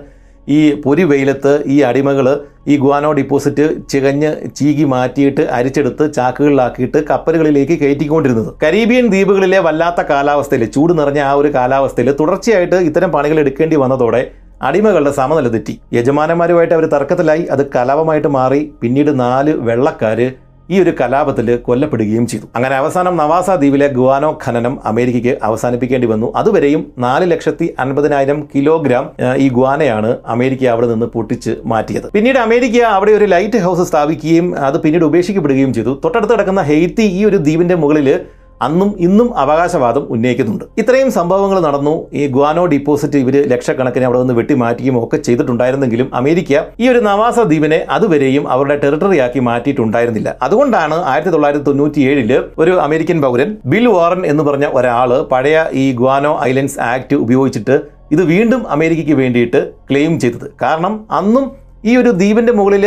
ഈ പൊരി വെയിലത്ത് ഈ അടിമകൾ ഈ ഗുവാനോ ഡിപ്പോസിറ്റ് ചികഞ്ഞ് ചീകി മാറ്റിയിട്ട് അരിച്ചെടുത്ത് ചാക്കുകളിലാക്കിയിട്ട് കപ്പലുകളിലേക്ക് കയറ്റിക്കൊണ്ടിരുന്നത്. കരീബിയൻ ദ്വീപുകളിലെ വല്ലാത്ത കാലാവസ്ഥയിൽ ചൂട് നിറഞ്ഞ ആ ഒരു കാലാവസ്ഥയിൽ തുടർച്ചയായിട്ട് ഇത്തരം പണികൾ എടുക്കേണ്ടി വന്നതോടെ അടിമകളുടെ സമനില തെറ്റി. യജമാനന്മാരുമായിട്ട് അവർ തർക്കത്തിലായി അത് കലാപമായിട്ട് മാറി. പിന്നീട് നാല് വെള്ളക്കാര് ഈ ഒരു കലാപത്തിൽ കൊല്ലപ്പെടുകയും ചെയ്തു. അങ്ങനെ അവസാനം നവാസ ദ്വീപിലെ ഗുവാനോ ഖനനം അമേരിക്കയ്ക്ക് അവസാനിപ്പിക്കേണ്ടി വന്നു. അതുവരെയും നാല് ലക്ഷത്തി അൻപതിനായിരം കിലോഗ്രാം ഈ ഗുവാനയാണ് അമേരിക്ക അവിടെ നിന്ന് പൊട്ടിച്ച് മാറ്റിയത്. പിന്നീട് അമേരിക്ക അവിടെ ഒരു ലൈറ്റ് ഹൗസ് സ്ഥാപിക്കുകയും അത് പിന്നീട് ഉപേക്ഷിക്കപ്പെടുകയും ചെയ്തു. തൊട്ടടുത്ത് കിടക്കുന്ന ഹെയ്ത്തി ഈ ഒരു ദ്വീപിന്റെ മുകളിൽ അന്നും ഇന്നും അവകാശവാദം ഉന്നയിക്കുന്നുണ്ട്. ഇത്രയും സംഭവങ്ങൾ നടന്നു. ഈ ഗ്വാനോ ഡിപ്പോസിറ്റ് ഇവർ ലക്ഷക്കണക്കിന് അവിടെ നിന്ന് വെട്ടിമാറ്റുകയും ഒക്കെ ചെയ്തിട്ടുണ്ടായിരുന്നെങ്കിലും അമേരിക്ക ഈ ഒരു നവാസ ദ്വീപിനെ അതുവരെയും അവരുടെ ടെറിട്ടറിയാക്കി മാറ്റിയിട്ടുണ്ടായിരുന്നില്ല. അതുകൊണ്ടാണ് ആയിരത്തി തൊള്ളായിരത്തി തൊണ്ണൂറ്റി ഏഴിൽ ഒരു അമേരിക്കൻ പൗരൻ ബിൽ വാറൻ എന്ന് പറഞ്ഞ ഒരാൾ പഴയ ഈ ഗ്വാനോ ഐലൻഡ്സ് ആക്ട് ഉപയോഗിച്ചിട്ട് ഇത് വീണ്ടും അമേരിക്കയ്ക്ക് വേണ്ടിയിട്ട് ക്ലെയിം ചെയ്തത്. കാരണം അന്നും ഈ ഒരു ദ്വീപിന്റെ മുകളിൽ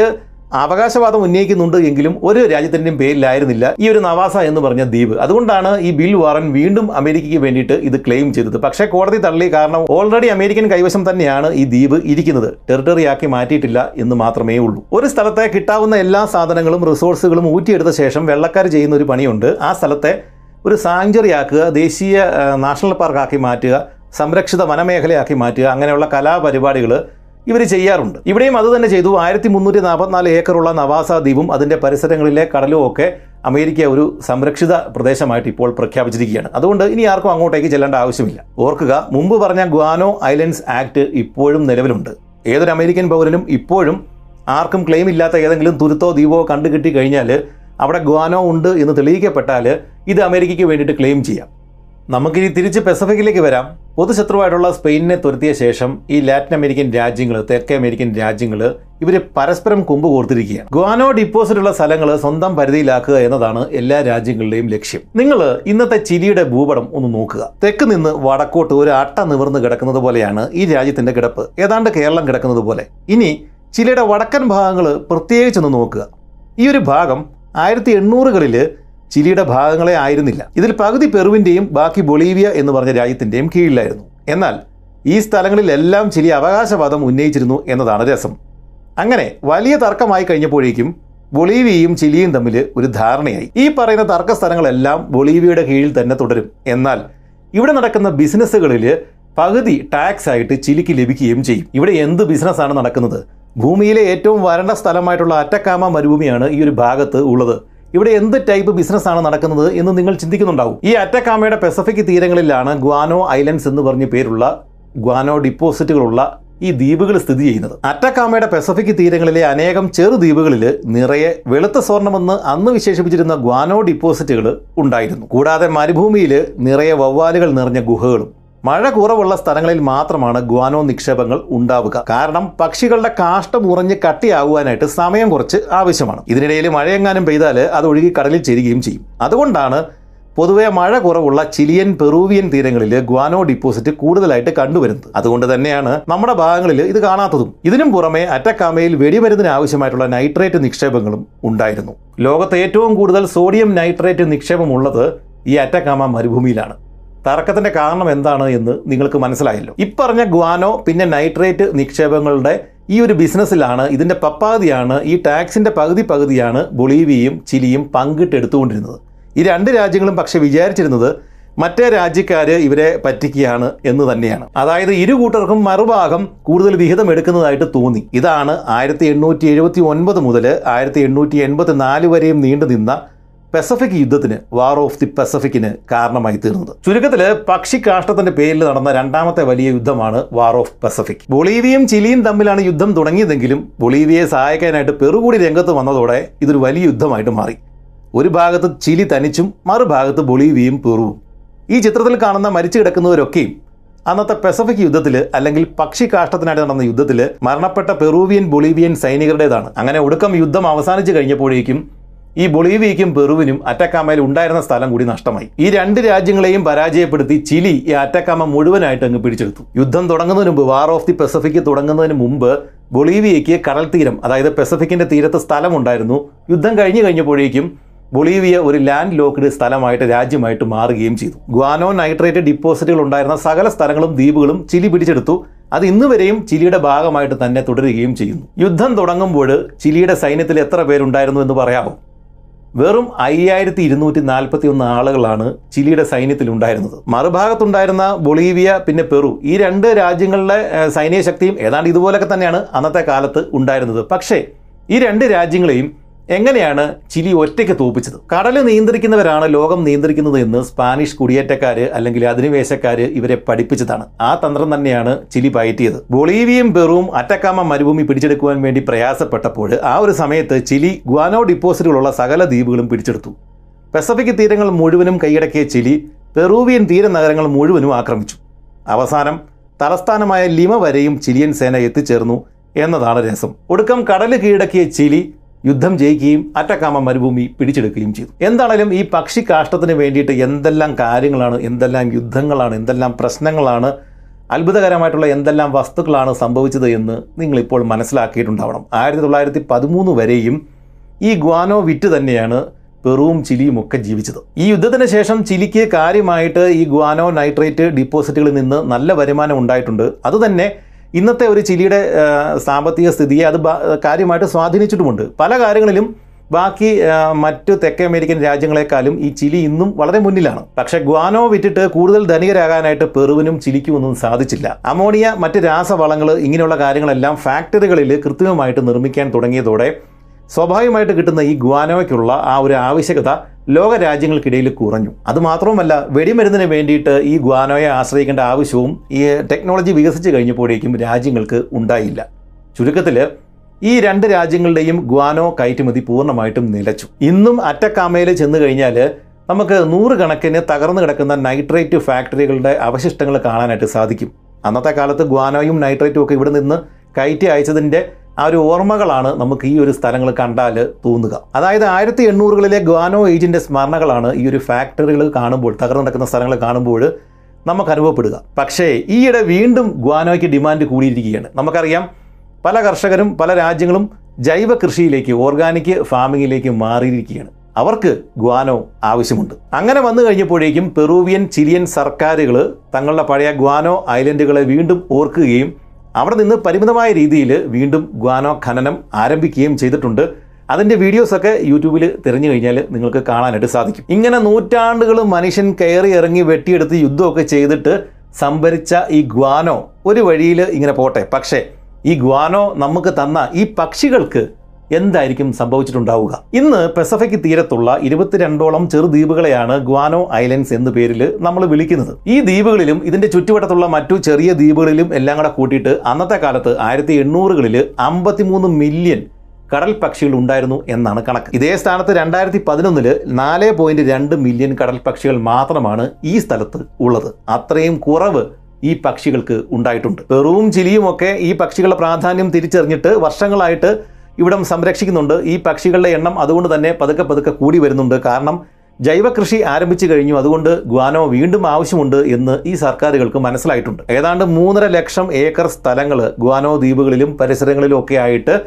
അവകാശവാദം ഉന്നയിക്കുന്നുണ്ട് എങ്കിലും ഒരു രാജ്യത്തിന്റെയും പേരിലായിരുന്നില്ല ഈ ഒരു നവാസ എന്ന് പറഞ്ഞ ദ്വീപ്. അതുകൊണ്ടാണ് ഈ ബിൽ വാറൻ വീണ്ടും അമേരിക്കയ്ക്ക് വേണ്ടിയിട്ട് ഇത് ക്ലെയിം ചെയ്തത്. പക്ഷേ കോടതി തള്ളി കാരണം ഓൾറെഡി അമേരിക്കൻ കൈവശം തന്നെയാണ് ഈ ദ്വീപ് ഇരിക്കുന്നത്. ടെറിട്ടറി ആക്കി മാറ്റിയിട്ടില്ല എന്ന് മാത്രമേ ഉള്ളൂ. ഒരു സ്ഥലത്തെ കിട്ടാവുന്ന എല്ലാ സാധനങ്ങളും റിസോഴ്സുകളും ഊറ്റിയെടുത്ത ശേഷം വെള്ളക്കാർ ചെയ്യുന്ന ഒരു പണിയുണ്ട്. ആ സ്ഥലത്തെ ഒരു സാങ്ച്വറി ആക്കുക ദേശീയ നാഷണൽ പാർക്കാക്കി മാറ്റുക സംരക്ഷിത വനമേഖലയാക്കി മാറ്റുക അങ്ങനെയുള്ള കലാപരിപാടികൾ ഇവർ ചെയ്യാറുണ്ട്. ഇവിടെയും അത് തന്നെ ചെയ്തു. ആയിരത്തി മുന്നൂറ്റി നാൽപ്പത്തിനാല് ഏക്കറുള്ള നവാസ ദ്വീപും അതിന്റെ പരിസരങ്ങളിലെ കടലും ഒക്കെ അമേരിക്ക ഒരു സംരക്ഷിത പ്രദേശമായിട്ട് ഇപ്പോൾ പ്രഖ്യാപിച്ചിരിക്കുകയാണ്. അതുകൊണ്ട് ഇനി ആർക്കും അങ്ങോട്ടേക്ക് ചെല്ലേണ്ട ആവശ്യമില്ല. ഓർക്കുക മുമ്പ് പറഞ്ഞ ഗ്വാനോ ഐലൻഡ്സ് ആക്ട് ഇപ്പോഴും നിലവിലുണ്ട്. ഏതൊരു അമേരിക്കൻ പൗരനും ഇപ്പോഴും ആർക്കും ക്ലെയിം ഇല്ലാത്ത ഏതെങ്കിലും തുരുത്തോ ദ്വീപോ കണ്ടുകിട്ടി കഴിഞ്ഞാൽ അവിടെ ഗ്വാനോ ഉണ്ട് എന്ന് തെളിയിക്കപ്പെട്ടാൽ ഇത് അമേരിക്കയ്ക്ക് വേണ്ടിയിട്ട് ക്ലെയിം ചെയ്യാം. നമുക്കിനി തിരിച്ച് പെസഫിക്കിലേക്ക് വരാം. പൊതുശത്രുവായിട്ടുള്ള സ്പെയിനിനെ തുരത്തിയ ശേഷം ഈ ലാറ്റിൻ അമേരിക്കൻ രാജ്യങ്ങൾ തെക്കേ അമേരിക്കൻ രാജ്യങ്ങൾ ഇവർ പരസ്പരം കൊമ്പ് കോർത്തിരിക്കുകയാണ്. ഗ്വാനോ ഡിപ്പോസിറ്റ് ഉള്ള സ്ഥലങ്ങൾ സ്വന്തം പരിധിയിലാക്കുക എന്നതാണ് എല്ലാ രാജ്യങ്ങളുടെയും ലക്ഷ്യം. നിങ്ങൾ ഇന്നത്തെ ചിലിയുടെ ഭൂപടം ഒന്ന് നോക്കുക. തെക്ക് നിന്ന് വടക്കോട്ട് ഒരു അട്ട നിവർന്ന് കിടക്കുന്നത് പോലെയാണ് ഈ രാജ്യത്തിന്റെ കിടപ്പ്. ഏതാണ്ട് കേരളം കിടക്കുന്നത് പോലെ. ഇനി ചിലിയുടെ വടക്കൻ ഭാഗങ്ങൾ പ്രത്യേകിച്ചൊന്ന് നോക്കുക. ഈ ഒരു ഭാഗം ആയിരത്തി എണ്ണൂറുകളിൽ ചിലിയുടെ ഭാഗങ്ങളെ ആയിരുന്നില്ല. ഇതിൽ പകുതി പെറുവിന്റെയും ബാക്കി ബൊളീവിയ എന്ന് പറഞ്ഞ രാജ്യത്തിന്റെയും കീഴിലായിരുന്നു. എന്നാൽ ഈ സ്ഥലങ്ങളിലെല്ലാം ചിലി അവകാശവാദം ഉന്നയിച്ചിരുന്നു എന്നതാണ് രസം. അങ്ങനെ വലിയ തർക്കമായി കഴിഞ്ഞപ്പോഴേക്കും ബൊളീവിയയും ചിലിയും തമ്മിൽ ഒരു ധാരണയായി. ഈ പറയുന്ന തർക്ക സ്ഥലങ്ങളെല്ലാം ബൊളീവിയയുടെ കീഴിൽ തന്നെ തുടരും. എന്നാൽ ഇവിടെ നടക്കുന്ന ബിസിനസ്സുകളിൽ പകുതി ടാക്സ് ആയിട്ട് ചിലിക്ക് ലഭിക്കുകയും ചെയ്യും. ഇവിടെ എന്ത് ബിസിനസ്സാണ് നടക്കുന്നത്? ഭൂമിയിലെ ഏറ്റവും വരണ്ട സ്ഥലമായിട്ടുള്ള അറ്റക്കാമ മരുഭൂമിയാണ് ഈ ഒരു ഭാഗത്ത് ഉള്ളത്. ഇവിടെ എന്ത് ടൈപ്പ് ബിസിനസ് ആണ് നടക്കുന്നത് എന്ന് നിങ്ങൾ ചിന്തിക്കുന്നുണ്ടാവും. ഈ അറ്റക്കാമയുടെ പെസഫിക് തീരങ്ങളിലാണ് ഗ്വാനോ ഐലൻഡ്സ് എന്ന് പറഞ്ഞ പേരുള്ള ഗ്വാനോ ഡിപ്പോസിറ്റുകളുള്ള ഈ ദ്വീപുകൾ സ്ഥിതി ചെയ്യുന്നത്. അറ്റക്കാമയുടെ പെസഫിക് തീരങ്ങളിലെ അനേകം ചെറു ദ്വീപുകളിൽ നിറയെ വെളുത്ത സ്വർണമെന്ന് അന്ന് വിശേഷിപ്പിച്ചിരുന്ന ഗ്വാനോ ഡിപ്പോസിറ്റുകൾ ഉണ്ടായിരുന്നു. കൂടാതെ മരുഭൂമിയിൽ നിറയെ വവ്വാലുകൾ നിറഞ്ഞ ഗുഹകളും മഴ കുറവുള്ള സ്ഥലങ്ങളിൽ മാത്രമാണ് ഗ്വാനോ നിക്ഷേപങ്ങൾ ഉണ്ടാവുക. കാരണം പക്ഷികളുടെ കാഷ്ടം ഉറഞ്ഞ് കട്ടിയാകുവാനായിട്ട് സമയം കുറച്ച് ആവശ്യമാണ്. ഇതിനിടയിൽ മഴയെങ്ങാനും പെയ്താൽ അത് ഒഴുകി കടലിൽ ചേരുകയും ചെയ്യും. അതുകൊണ്ടാണ് പൊതുവെ മഴ കുറവുള്ള ചിലിയൻ പെറൂവിയൻ തീരങ്ങളിൽ ഗ്വാനോ ഡിപ്പോസിറ്റ് കൂടുതലായിട്ട് കണ്ടുവരുന്നത്. അതുകൊണ്ട് തന്നെയാണ് നമ്മുടെ ഭാഗങ്ങളിൽ ഇത് കാണാത്തതും. ഇതിനും പുറമെ അറ്റക്കാമയിൽ വെടിമരുന്നിന് ആവശ്യമായിട്ടുള്ള നൈട്രേറ്റ് നിക്ഷേപങ്ങളും ഉണ്ടായിരുന്നു. ലോകത്ത് ഏറ്റവും കൂടുതൽ സോഡിയം നൈട്രേറ്റ് നിക്ഷേപമുള്ളത് ഈ അറ്റക്കാമ മരുഭൂമിയിലാണ്. തർക്കത്തിന്റെ കാരണം എന്താണ് എന്ന് നിങ്ങൾക്ക് മനസ്സിലായല്ലോ. ഇപ്പറഞ്ഞ ഗ്വാനോ പിന്നെ നൈട്രേറ്റ് നിക്ഷേപങ്ങളുടെ ഈ ഒരു ബിസിനസ്സിലാണ് ഇതിന്റെ പപ്പാതിയാണ് ഈ ടാക്സിന്റെ പകുതി പകുതിയാണ് ബൊളീവിയയും ചിലിയും പങ്കിട്ടെടുത്തുകൊണ്ടിരുന്നത്. ഈ രണ്ട് രാജ്യങ്ങളും പക്ഷെ വിചാരിച്ചിരുന്നത് മറ്റേ രാജ്യക്കാർ ഇവരെ പറ്റിക്കുകയാണ് എന്ന് തന്നെയാണ്. അതായത് ഇരു കൂട്ടർക്കും മറുഭാഗം കൂടുതൽ വിഹിതം എടുക്കുന്നതായിട്ട് തോന്നി. ഇതാണ് ആയിരത്തി എണ്ണൂറ്റി എഴുപത്തി ഒൻപത് മുതൽ ആയിരത്തി എണ്ണൂറ്റി എൺപത്തി നാല് വരെയും നീണ്ടു നിന്ന പെസഫിക് യുദ്ധത്തിന് വാർ ഓഫ് ദി പെസഫിക്കിന് കാരണമായി തീർന്നത്. ചുരുക്കത്തിൽ പക്ഷി കാഷ്ടത്തിന്റെ പേരിൽ നടന്ന രണ്ടാമത്തെ വലിയ യുദ്ധമാണ് വാർ ഓഫ് പെസഫിക് ബൊളീവിയയും ചിലിയും തമ്മിലാണ് യുദ്ധം തുടങ്ങിയതെങ്കിലും ബൊളീവിയയെ സഹായിക്കാനായിട്ട് പെറുകൂടി രംഗത്ത് വന്നതോടെ ഇതൊരു വലിയ യുദ്ധമായിട്ട് മാറി. ഒരു ഭാഗത്ത് ചിലി തനിച്ചും മറുഭാഗത്ത് ബൊളീവിയയും പെറുവും. ഈ ചിത്രത്തിൽ കാണുന്ന മരിച്ചു കിടക്കുന്നവരൊക്കെയും അന്നത്തെ പെസഫിക് യുദ്ധത്തിൽ അല്ലെങ്കിൽ പക്ഷി കാഷ്ടത്തിനായിട്ട് നടന്ന യുദ്ധത്തിൽ മരണപ്പെട്ട പെറൂവിയൻ ബൊളീവിയൻ സൈനികരുടേതാണ്. അങ്ങനെ ഒടുക്കം യുദ്ധം അവസാനിച്ചു കഴിഞ്ഞപ്പോഴേക്കും ഈ ബൊളീവിയയ്ക്കും പെറുവിനും അറ്റക്കാമയിൽ ഉണ്ടായിരുന്ന സ്ഥലം കൂടി നഷ്ടമായി. ഈ രണ്ട് രാജ്യങ്ങളെയും പരാജയപ്പെടുത്തി ചിലി ഈ അറ്റക്കാമ മുഴുവനായിട്ട് അങ്ങ് പിടിച്ചെടുത്തു. യുദ്ധം തുടങ്ങുന്നതിന് മുമ്പ് വാർ ഓഫ് ദി പെസഫിക് തുടങ്ങുന്നതിന് മുമ്പ് ബൊളീവിയയ്ക്ക് കടൽ തീരം അതായത് പെസഫിക്കിന്റെ തീരത്ത് സ്ഥലമുണ്ടായിരുന്നു. യുദ്ധം കഴിഞ്ഞു കഴിഞ്ഞപ്പോഴേക്കും ബൊളീവിയ ഒരു ലാൻഡ് ലോക്ക്ഡ് സ്ഥലമായിട്ട് രാജ്യമായിട്ട് മാറുകയും ചെയ്തു. ഗ്വാനോ നൈട്രേറ്റ് ഡിപ്പോസിറ്റുകൾ ഉണ്ടായിരുന്ന സകല സ്ഥലങ്ങളും ദ്വീപുകളും ചിലി പിടിച്ചെടുത്തു. അത് ഇന്ന് വരെയും ചിലിയുടെ ഭാഗമായിട്ട് തന്നെ തുടരുകയും ചെയ്യുന്നു. യുദ്ധം തുടങ്ങുമ്പോൾ ചിലിയുടെ സൈന്യത്തിൽ എത്ര പേരുണ്ടായിരുന്നു എന്ന് പറയാമോ? വെറും അയ്യായിരത്തി ഇരുന്നൂറ്റി നാൽപ്പത്തി ഒന്ന് ആളുകളാണ് ചിലിയുടെ സൈന്യത്തിൽ ഉണ്ടായിരുന്നത് മറുഭാഗത്തുണ്ടായിരുന്ന ബൊളീവിയ പിന്നെ പെറു ഈ രണ്ട് രാജ്യങ്ങളുടെ സൈനിക ശക്തിയും ഏതാണ്ട് ഇതുപോലൊക്കെ തന്നെയാണ് അന്നത്തെ കാലത്ത് ഉണ്ടായിരുന്നത്. പക്ഷേ ഈ രണ്ട് രാജ്യങ്ങളെയും എങ്ങനെയാണ് ചിലി ഒറ്റയ്ക്ക് തോപ്പിച്ചത്? കടൽ നിയന്ത്രിക്കുന്നവരാണ് ലോകം നിയന്ത്രിക്കുന്നത് എന്ന് സ്പാനിഷ് കുടിയേറ്റക്കാർ അല്ലെങ്കിൽ അധിനിവേശക്കാർ ഇവരെ പഠിപ്പിച്ചതാണ്. ആ തന്ത്രം തന്നെയാണ് ചിലി പയറ്റിയത്. ബൊളീവിയയും പെറുവും അറ്റക്കാമ മരുഭൂമി പിടിച്ചെടുക്കുവാൻ വേണ്ടി പ്രയാസപ്പെട്ടപ്പോൾ ആ ഒരു സമയത്ത് ചിലി ഗ്വാനോ ഡിപ്പോസിറ്റുകളുള്ള സകല ദ്വീപുകളും പിടിച്ചെടുത്തു. പസഫിക് തീരങ്ങൾ മുഴുവനും കൈയടക്കിയ ചിലി പെറൂവിയൻ തീരനഗരങ്ങൾ മുഴുവനും ആക്രമിച്ചു. അവസാനം തലസ്ഥാനമായ ലിമ വരെയും ചിലിയൻ സേന എത്തിച്ചേർന്നു എന്നതാണ് രസം ഒടുക്കം കടൽ കീഴടക്കിയ ചിലി യുദ്ധം ജയിക്കുകയും അറ്റക്കാമ മരുഭൂമി പിടിച്ചെടുക്കുകയും ചെയ്തു. എന്താണേലും ഈ പക്ഷി കാഷ്ടത്തിന് വേണ്ടിയിട്ട് എന്തെല്ലാം കാര്യങ്ങളാണ് എന്തെല്ലാം യുദ്ധങ്ങളാണ് എന്തെല്ലാം പ്രശ്നങ്ങളാണ് അത്ഭുതകരമായിട്ടുള്ള എന്തെല്ലാം വസ്തുക്കളാണ് സംഭവിച്ചത് എന്ന് നിങ്ങളിപ്പോൾ മനസ്സിലാക്കിയിട്ടുണ്ടാവണം. ആയിരത്തി തൊള്ളായിരത്തി പതിമൂന്ന് വരെയും ഈ ഗ്വാനോ വിറ്റ് തന്നെയാണ് പെറുവും ചിലിയും ഒക്കെ ജീവിച്ചത്. ഈ യുദ്ധത്തിന് ശേഷം ചിലിക്ക് കാര്യമായിട്ട് ഈ ഗ്വാനോ നൈട്രേറ്റ് ഡിപ്പോസിറ്റുകളിൽ നിന്ന് നല്ല വരുമാനം ഉണ്ടായിട്ടുണ്ട്. അതുതന്നെ ഇന്നത്തെ ഒരു ചിലിയുടെ സാമ്പത്തിക സ്ഥിതിയെ അത് കാര്യമായിട്ട് സ്വാധീനിച്ചിട്ടുമുണ്ട്. പല കാര്യങ്ങളിലും ബാക്കി മറ്റു തെക്കേ അമേരിക്കൻ രാജ്യങ്ങളെക്കാളും ഈ ചിലി ഇന്നും വളരെ മുന്നിലാണ്. പക്ഷേ ഗ്വാനോ വിറ്റിട്ട് കൂടുതൽ ധനികരാകാനായിട്ട് പെറുവിനും ചിലിക്കും ഒന്നും സാധിച്ചില്ല. അമോണിയ മറ്റ് രാസവളങ്ങൾ ഇങ്ങനെയുള്ള കാര്യങ്ങളെല്ലാം ഫാക്ടറികളിൽ കൃത്രിമമായിട്ട് നിർമ്മിക്കാൻ തുടങ്ങിയതോടെ സ്വാഭാവികമായിട്ട് കിട്ടുന്ന ഈ ഗ്വാനോയ്ക്കുള്ള ആ ഒരു ആവശ്യകത ലോക രാജ്യങ്ങൾക്കിടയിൽ കുറഞ്ഞു. അതുമാത്രവുമല്ല വെടിമരുന്നിന് വേണ്ടിയിട്ട് ഈ ഗ്വാനോയെ ആശ്രയിക്കേണ്ട ആവശ്യവും ഈ ടെക്നോളജി വികസിച്ച് കഴിഞ്ഞപ്പോഴേക്കും രാജ്യങ്ങൾക്ക് ഉണ്ടായില്ല. ചുരുക്കത്തിൽ ഈ രണ്ട് രാജ്യങ്ങളുടെയും ഗ്വാനോ കയറ്റുമതി പൂർണമായിട്ടും നിലച്ചു. ഇന്നും അറ്റക്കാമയിൽ ചെന്ന് കഴിഞ്ഞാൽ നമുക്ക് നൂറുകണക്കിന് തകർന്നു കിടക്കുന്ന നൈട്രേറ്റ് ഫാക്ടറികളുടെ അവശിഷ്ടങ്ങൾ കാണാനായിട്ട് സാധിക്കും. അന്നത്തെ കാലത്ത് ഗ്വാനോയും നൈട്രേറ്റും ഒക്കെ ഇവിടെ നിന്ന് കയറ്റി അയച്ചതിന്റെ ആ ഒരു ഓർമ്മകളാണ് നമുക്ക് ഈ ഒരു സ്ഥലങ്ങൾ കണ്ടാൽ തോന്നുക. അതായത് ആയിരത്തി എണ്ണൂറുകളിലെ ഗ്വാനോ ഏജിന്റെ സ്മരണകളാണ് ഈ ഒരു ഫാക്ടറികൾ കാണുമ്പോൾ തകർന്നു നടക്കുന്ന സ്ഥലങ്ങൾ കാണുമ്പോൾ നമുക്ക് അനുഭവപ്പെടുക. പക്ഷേ ഈയിടെ വീണ്ടും ഗ്വാനോയ്ക്ക് ഡിമാൻഡ് കൂടിയിരിക്കുകയാണ്. നമുക്കറിയാം പല കർഷകരും പല രാജ്യങ്ങളും ജൈവ കൃഷിയിലേക്ക് ഓർഗാനിക് ഫാമിങ്ങിലേക്ക് മാറിയിരിക്കുകയാണ്. അവർക്ക് ഗ്വാനോ ആവശ്യമുണ്ട്. അങ്ങനെ വന്നു കഴിഞ്ഞപ്പോഴേക്കും പെറൂവിയൻ ചിലിയൻ സർക്കാരുകൾ തങ്ങളുടെ പഴയ ഗ്വാനോ ഐലൻഡുകളെ വീണ്ടും ഓർക്കുകയും അവിടെ നിന്ന് പരിമിതമായ രീതിയിൽ വീണ്ടും ഗ്വാനോ ഖനനം ആരംഭിക്കുകയും ചെയ്തിട്ടുണ്ട്. അതിന്റെ വീഡിയോസൊക്കെ യൂട്യൂബിൽ തിരഞ്ഞു കഴിഞ്ഞാൽ നിങ്ങൾക്ക് കാണാനായിട്ട് സാധിക്കും. ഇങ്ങനെ നൂറ്റാണ്ടുകൾ മനുഷ്യൻ കയറി ഇറങ്ങി വെട്ടിയെടുത്ത് യുദ്ധമൊക്കെ ചെയ്തിട്ട് സംഭരിച്ച ഈ ഗ്വാനോ ഒരു വഴിയിൽ ഇങ്ങനെ പോട്ടെ. പക്ഷേ ഈ ഗ്വാനോ നമുക്ക് തന്ന ഈ പക്ഷികൾക്ക് എന്തായിരിക്കും സംഭവിച്ചിട്ടുണ്ടാവുക? ഇന്ന് പെസഫിക് തീരത്തുള്ള ഇരുപത്തിരണ്ടോളം ചെറുദ്വീപുകളെയാണ് ഗ്വാനോ ഐലൻഡ്സ് എന്ന പേരിൽ നമ്മൾ വിളിക്കുന്നത്. ഈ ദ്വീപുകളിലും ഇതിന്റെ ചുറ്റുവട്ടത്തുള്ള മറ്റു ചെറിയ ദ്വീപുകളിലും എല്ലാം കൂടെ കൂട്ടിയിട്ട് അന്നത്തെ കാലത്ത് ആയിരത്തി എണ്ണൂറുകളിൽ അമ്പത്തിമൂന്ന് മില്യൺ കടൽ പക്ഷികൾ ഉണ്ടായിരുന്നു എന്നാണ് കണക്ക്. ഇതേ സ്ഥാനത്ത് രണ്ടായിരത്തി പതിനൊന്നിൽ നാല് പോയിന്റ് രണ്ട് മില്യൺ കടൽ പക്ഷികൾ മാത്രമാണ് ഈ സ്ഥലത്ത് ഉള്ളത്. അത്രയും കുറവ് ഈ പക്ഷികൾക്ക് ഉണ്ടായിട്ടുണ്ട്. പെറുവും ചിലിയും ഒക്കെ ഈ പക്ഷികളുടെ പ്രാധാന്യം തിരിച്ചറിഞ്ഞിട്ട് വർഷങ്ങളായിട്ട് ഇവിടം സംരക്ഷിക്കുന്നുണ്ട്. ഈ പക്ഷികളുടെ എണ്ണം അതുകൊണ്ട് തന്നെ പതുക്കെ പതുക്കെ കൂടി വരുന്നുണ്ട്. കാരണം ജൈവകൃഷി ആരംഭിച്ചു കഴിഞ്ഞു. അതുകൊണ്ട് ഗ്വാനോ വീണ്ടും ആവശ്യമുണ്ട് എന്ന് ഈ സർക്കാരുകൾക്ക് മനസ്സിലായിട്ടുണ്ട്. ഏതാണ്ട് മൂന്നര ലക്ഷം ഏക്കർ സ്ഥലങ്ങൾ ഗ്വാനോ ദ്വീപുകളിലും പരിസരങ്ങളിലും ഒക്കെ ആയിട്ട്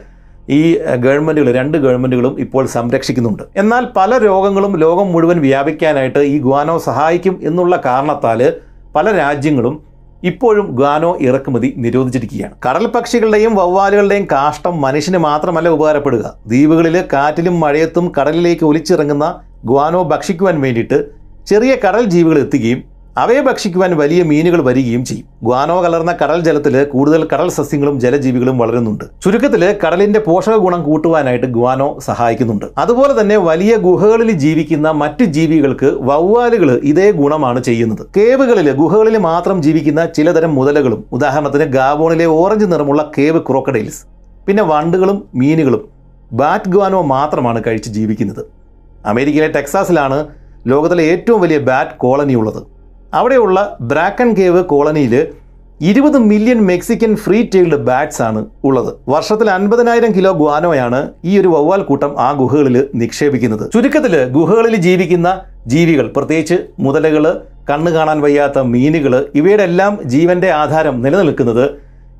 ഈ ഗവൺമെന്റുകൾ രണ്ട് ഗവൺമെന്റുകളും ഇപ്പോൾ സംരക്ഷിക്കുന്നുണ്ട്. എന്നാൽ പല രോഗങ്ങളും ലോകം മുഴുവൻ വ്യാപിക്കാനായിട്ട് ഈ ഗ്വാനോ സഹായിക്കും എന്നുള്ള കാരണത്താൽ പല രാജ്യങ്ങളും ഇപ്പോഴും ഗ്വാനോ ഇറക്കുമതി നിരോധിച്ചിരിക്കുകയാണ്. കടൽ പക്ഷികളുടെയും വവ്വാലുകളുടെയും കാഷ്ടം മനുഷ്യന് മാത്രമല്ല ഉപകാരപ്പെടുക. ദ്വീപുകളിൽ കാറ്റിലും മഴയത്തും കടലിലേക്ക് ഒലിച്ചിറങ്ങുന്ന ഗ്വാനോ ഭക്ഷിക്കുവാൻ വേണ്ടിയിട്ട് ചെറിയ കടൽ ജീവികൾ എത്തുകയും അവയെ ഭക്ഷിക്കുവാൻ വലിയ മീനുകൾ വരികയും ചെയ്യും. ഗ്വാനോ കലർന്ന കടൽ ജലത്തിൽ കൂടുതൽ കടൽ സസ്യങ്ങളും ജലജീവികളും വളരുന്നുണ്ട്. ചുരുക്കത്തിൽ കടലിന്റെ പോഷക ഗുണം കൂട്ടുവാനായിട്ട് ഗ്വാനോ സഹായിക്കുന്നുണ്ട്. അതുപോലെ തന്നെ വലിയ ഗുഹകളിൽ ജീവിക്കുന്ന മറ്റു ജീവികൾക്ക് വവ്വാലുകൾ ഇതേ ഗുണമാണ് ചെയ്യുന്നത്. കേവുകളിൽ ഗുഹകളിൽ മാത്രം ജീവിക്കുന്ന ചിലതരം മുതലകളും ഉദാഹരണത്തിന് ഗാബോണിലെ ഓറഞ്ച് നിറമുള്ള കേവ് ക്രോക്കഡൈൽസ് പിന്നെ വണ്ടുകളും മീനുകളും ബാറ്റ് ഗ്വാനോ മാത്രമാണ് കഴിച്ച് ജീവിക്കുന്നത്. അമേരിക്കയിലെ ടെക്സാസിലാണ് ലോകത്തിലെ ഏറ്റവും വലിയ ബാറ്റ് കോളനി ഉള്ളത് അവിടെയുള്ള ബ്രാക്കൻ കേവ് കോളനിയിൽ ഇരുപത് million Mexican free tailed bats ആണ് ഉള്ളത്. വർഷത്തിൽ അൻപതിനായിരം കിലോ ഗ്വാനോയാണ് ഈ ഒരു വവ്വാൽ കൂട്ടം ആ ഗുഹകളിൽ നിക്ഷേപിക്കുന്നത്. ചുരുക്കത്തിൽ ഗുഹകളിൽ ജീവിക്കുന്ന ജീവികൾ പ്രത്യേകിച്ച് മുതലകൾ കണ്ണു കാണാൻ വയ്യാത്ത മീനുകൾ ഇവയുടെ എല്ലാം ജീവന്റെ ആധാരം നിലനിൽക്കുന്നത്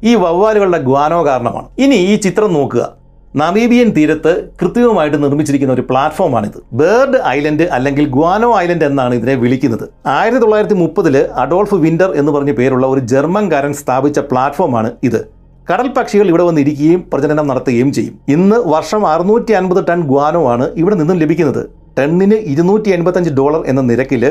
ഈ വവ്വാലുകളുടെ ഗ്വാനോ കാരണമാണ്. ഇനി ഈ ചിത്രം നോക്കുക. നമീബിയൻ തീരത്ത് കൃത്രിമമായിട്ട് നിർമ്മിച്ചിരിക്കുന്ന ഒരു പ്ലാറ്റ്ഫോമാണിത്. ബേർഡ് ഐലൻഡ് അല്ലെങ്കിൽ ഗ്വാനോ ഐലൻഡ് എന്നാണ് ഇതിനെ വിളിക്കുന്നത്. ആയിരത്തി തൊള്ളായിരത്തി മുപ്പതിൽ അഡോൾഫ് വിന്റർ എന്ന് പറഞ്ഞ പേരുള്ള ഒരു ജർമ്മൻകാരൻ സ്ഥാപിച്ച പ്ലാറ്റ്ഫോമാണ് ഇത്. കടൽ പക്ഷികൾ ഇവിടെ വന്നിരിക്കുകയും പ്രജനനം നടത്തുകയും ചെയ്യും. ഇന്ന് വർഷം അറുന്നൂറ്റി അൻപത് ടൺ ഗ്വാനോ ആണ് ഇവിടെ നിന്നും ലഭിക്കുന്നത്. ടണ്ണിന് ഇരുന്നൂറ്റി എൺപത്തഞ്ച് ഡോളർ എന്ന നിരക്കിൽ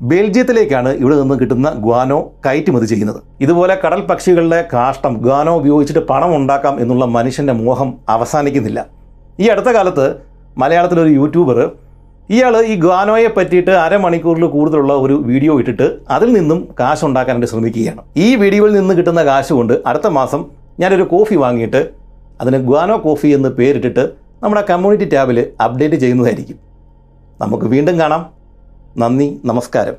ബെൽജിയത്തിലേക്കാണ് ഇവിടെ നിന്ന് കിട്ടുന്ന ഗ്വാനോ കയറ്റുമതി ചെയ്യുന്നത്. ഇതുപോലെ കടൽ പക്ഷികളുടെ കാഷ്ടം ഗ്വാനോ ഉപയോഗിച്ചിട്ട് പണം ഉണ്ടാക്കാം എന്നുള്ള മനുഷ്യന്റെ മോഹം അവസാനിക്കുന്നില്ല. ഈ അടുത്ത കാലത്ത് മലയാളത്തിലൊരു യൂട്യൂബർ ഇയാൾ ഈ ഗ്വാനോയെ പറ്റിയിട്ട് അരമണിക്കൂറിൽ കൂടുതലുള്ള ഒരു വീഡിയോ ഇട്ടിട്ട് അതിൽ നിന്നും കാശ് ഉണ്ടാക്കാനായിട്ട് ശ്രമിക്കുകയാണ്. ഈ വീഡിയോയിൽ നിന്ന് കിട്ടുന്ന കാശ് കൊണ്ട് അടുത്ത മാസം ഞാനൊരു കോഫി വാങ്ങിയിട്ട് അതിന് ഗ്വാനോ കോഫി എന്ന് പേരിട്ടിട്ട് നമ്മുടെ കമ്മ്യൂണിറ്റി ടാബിൽ അപ്ഡേറ്റ് ചെയ്യുന്നതായിരിക്കും. നമുക്ക് വീണ്ടും കാണാം. നന്ദി നമസ്കാരം.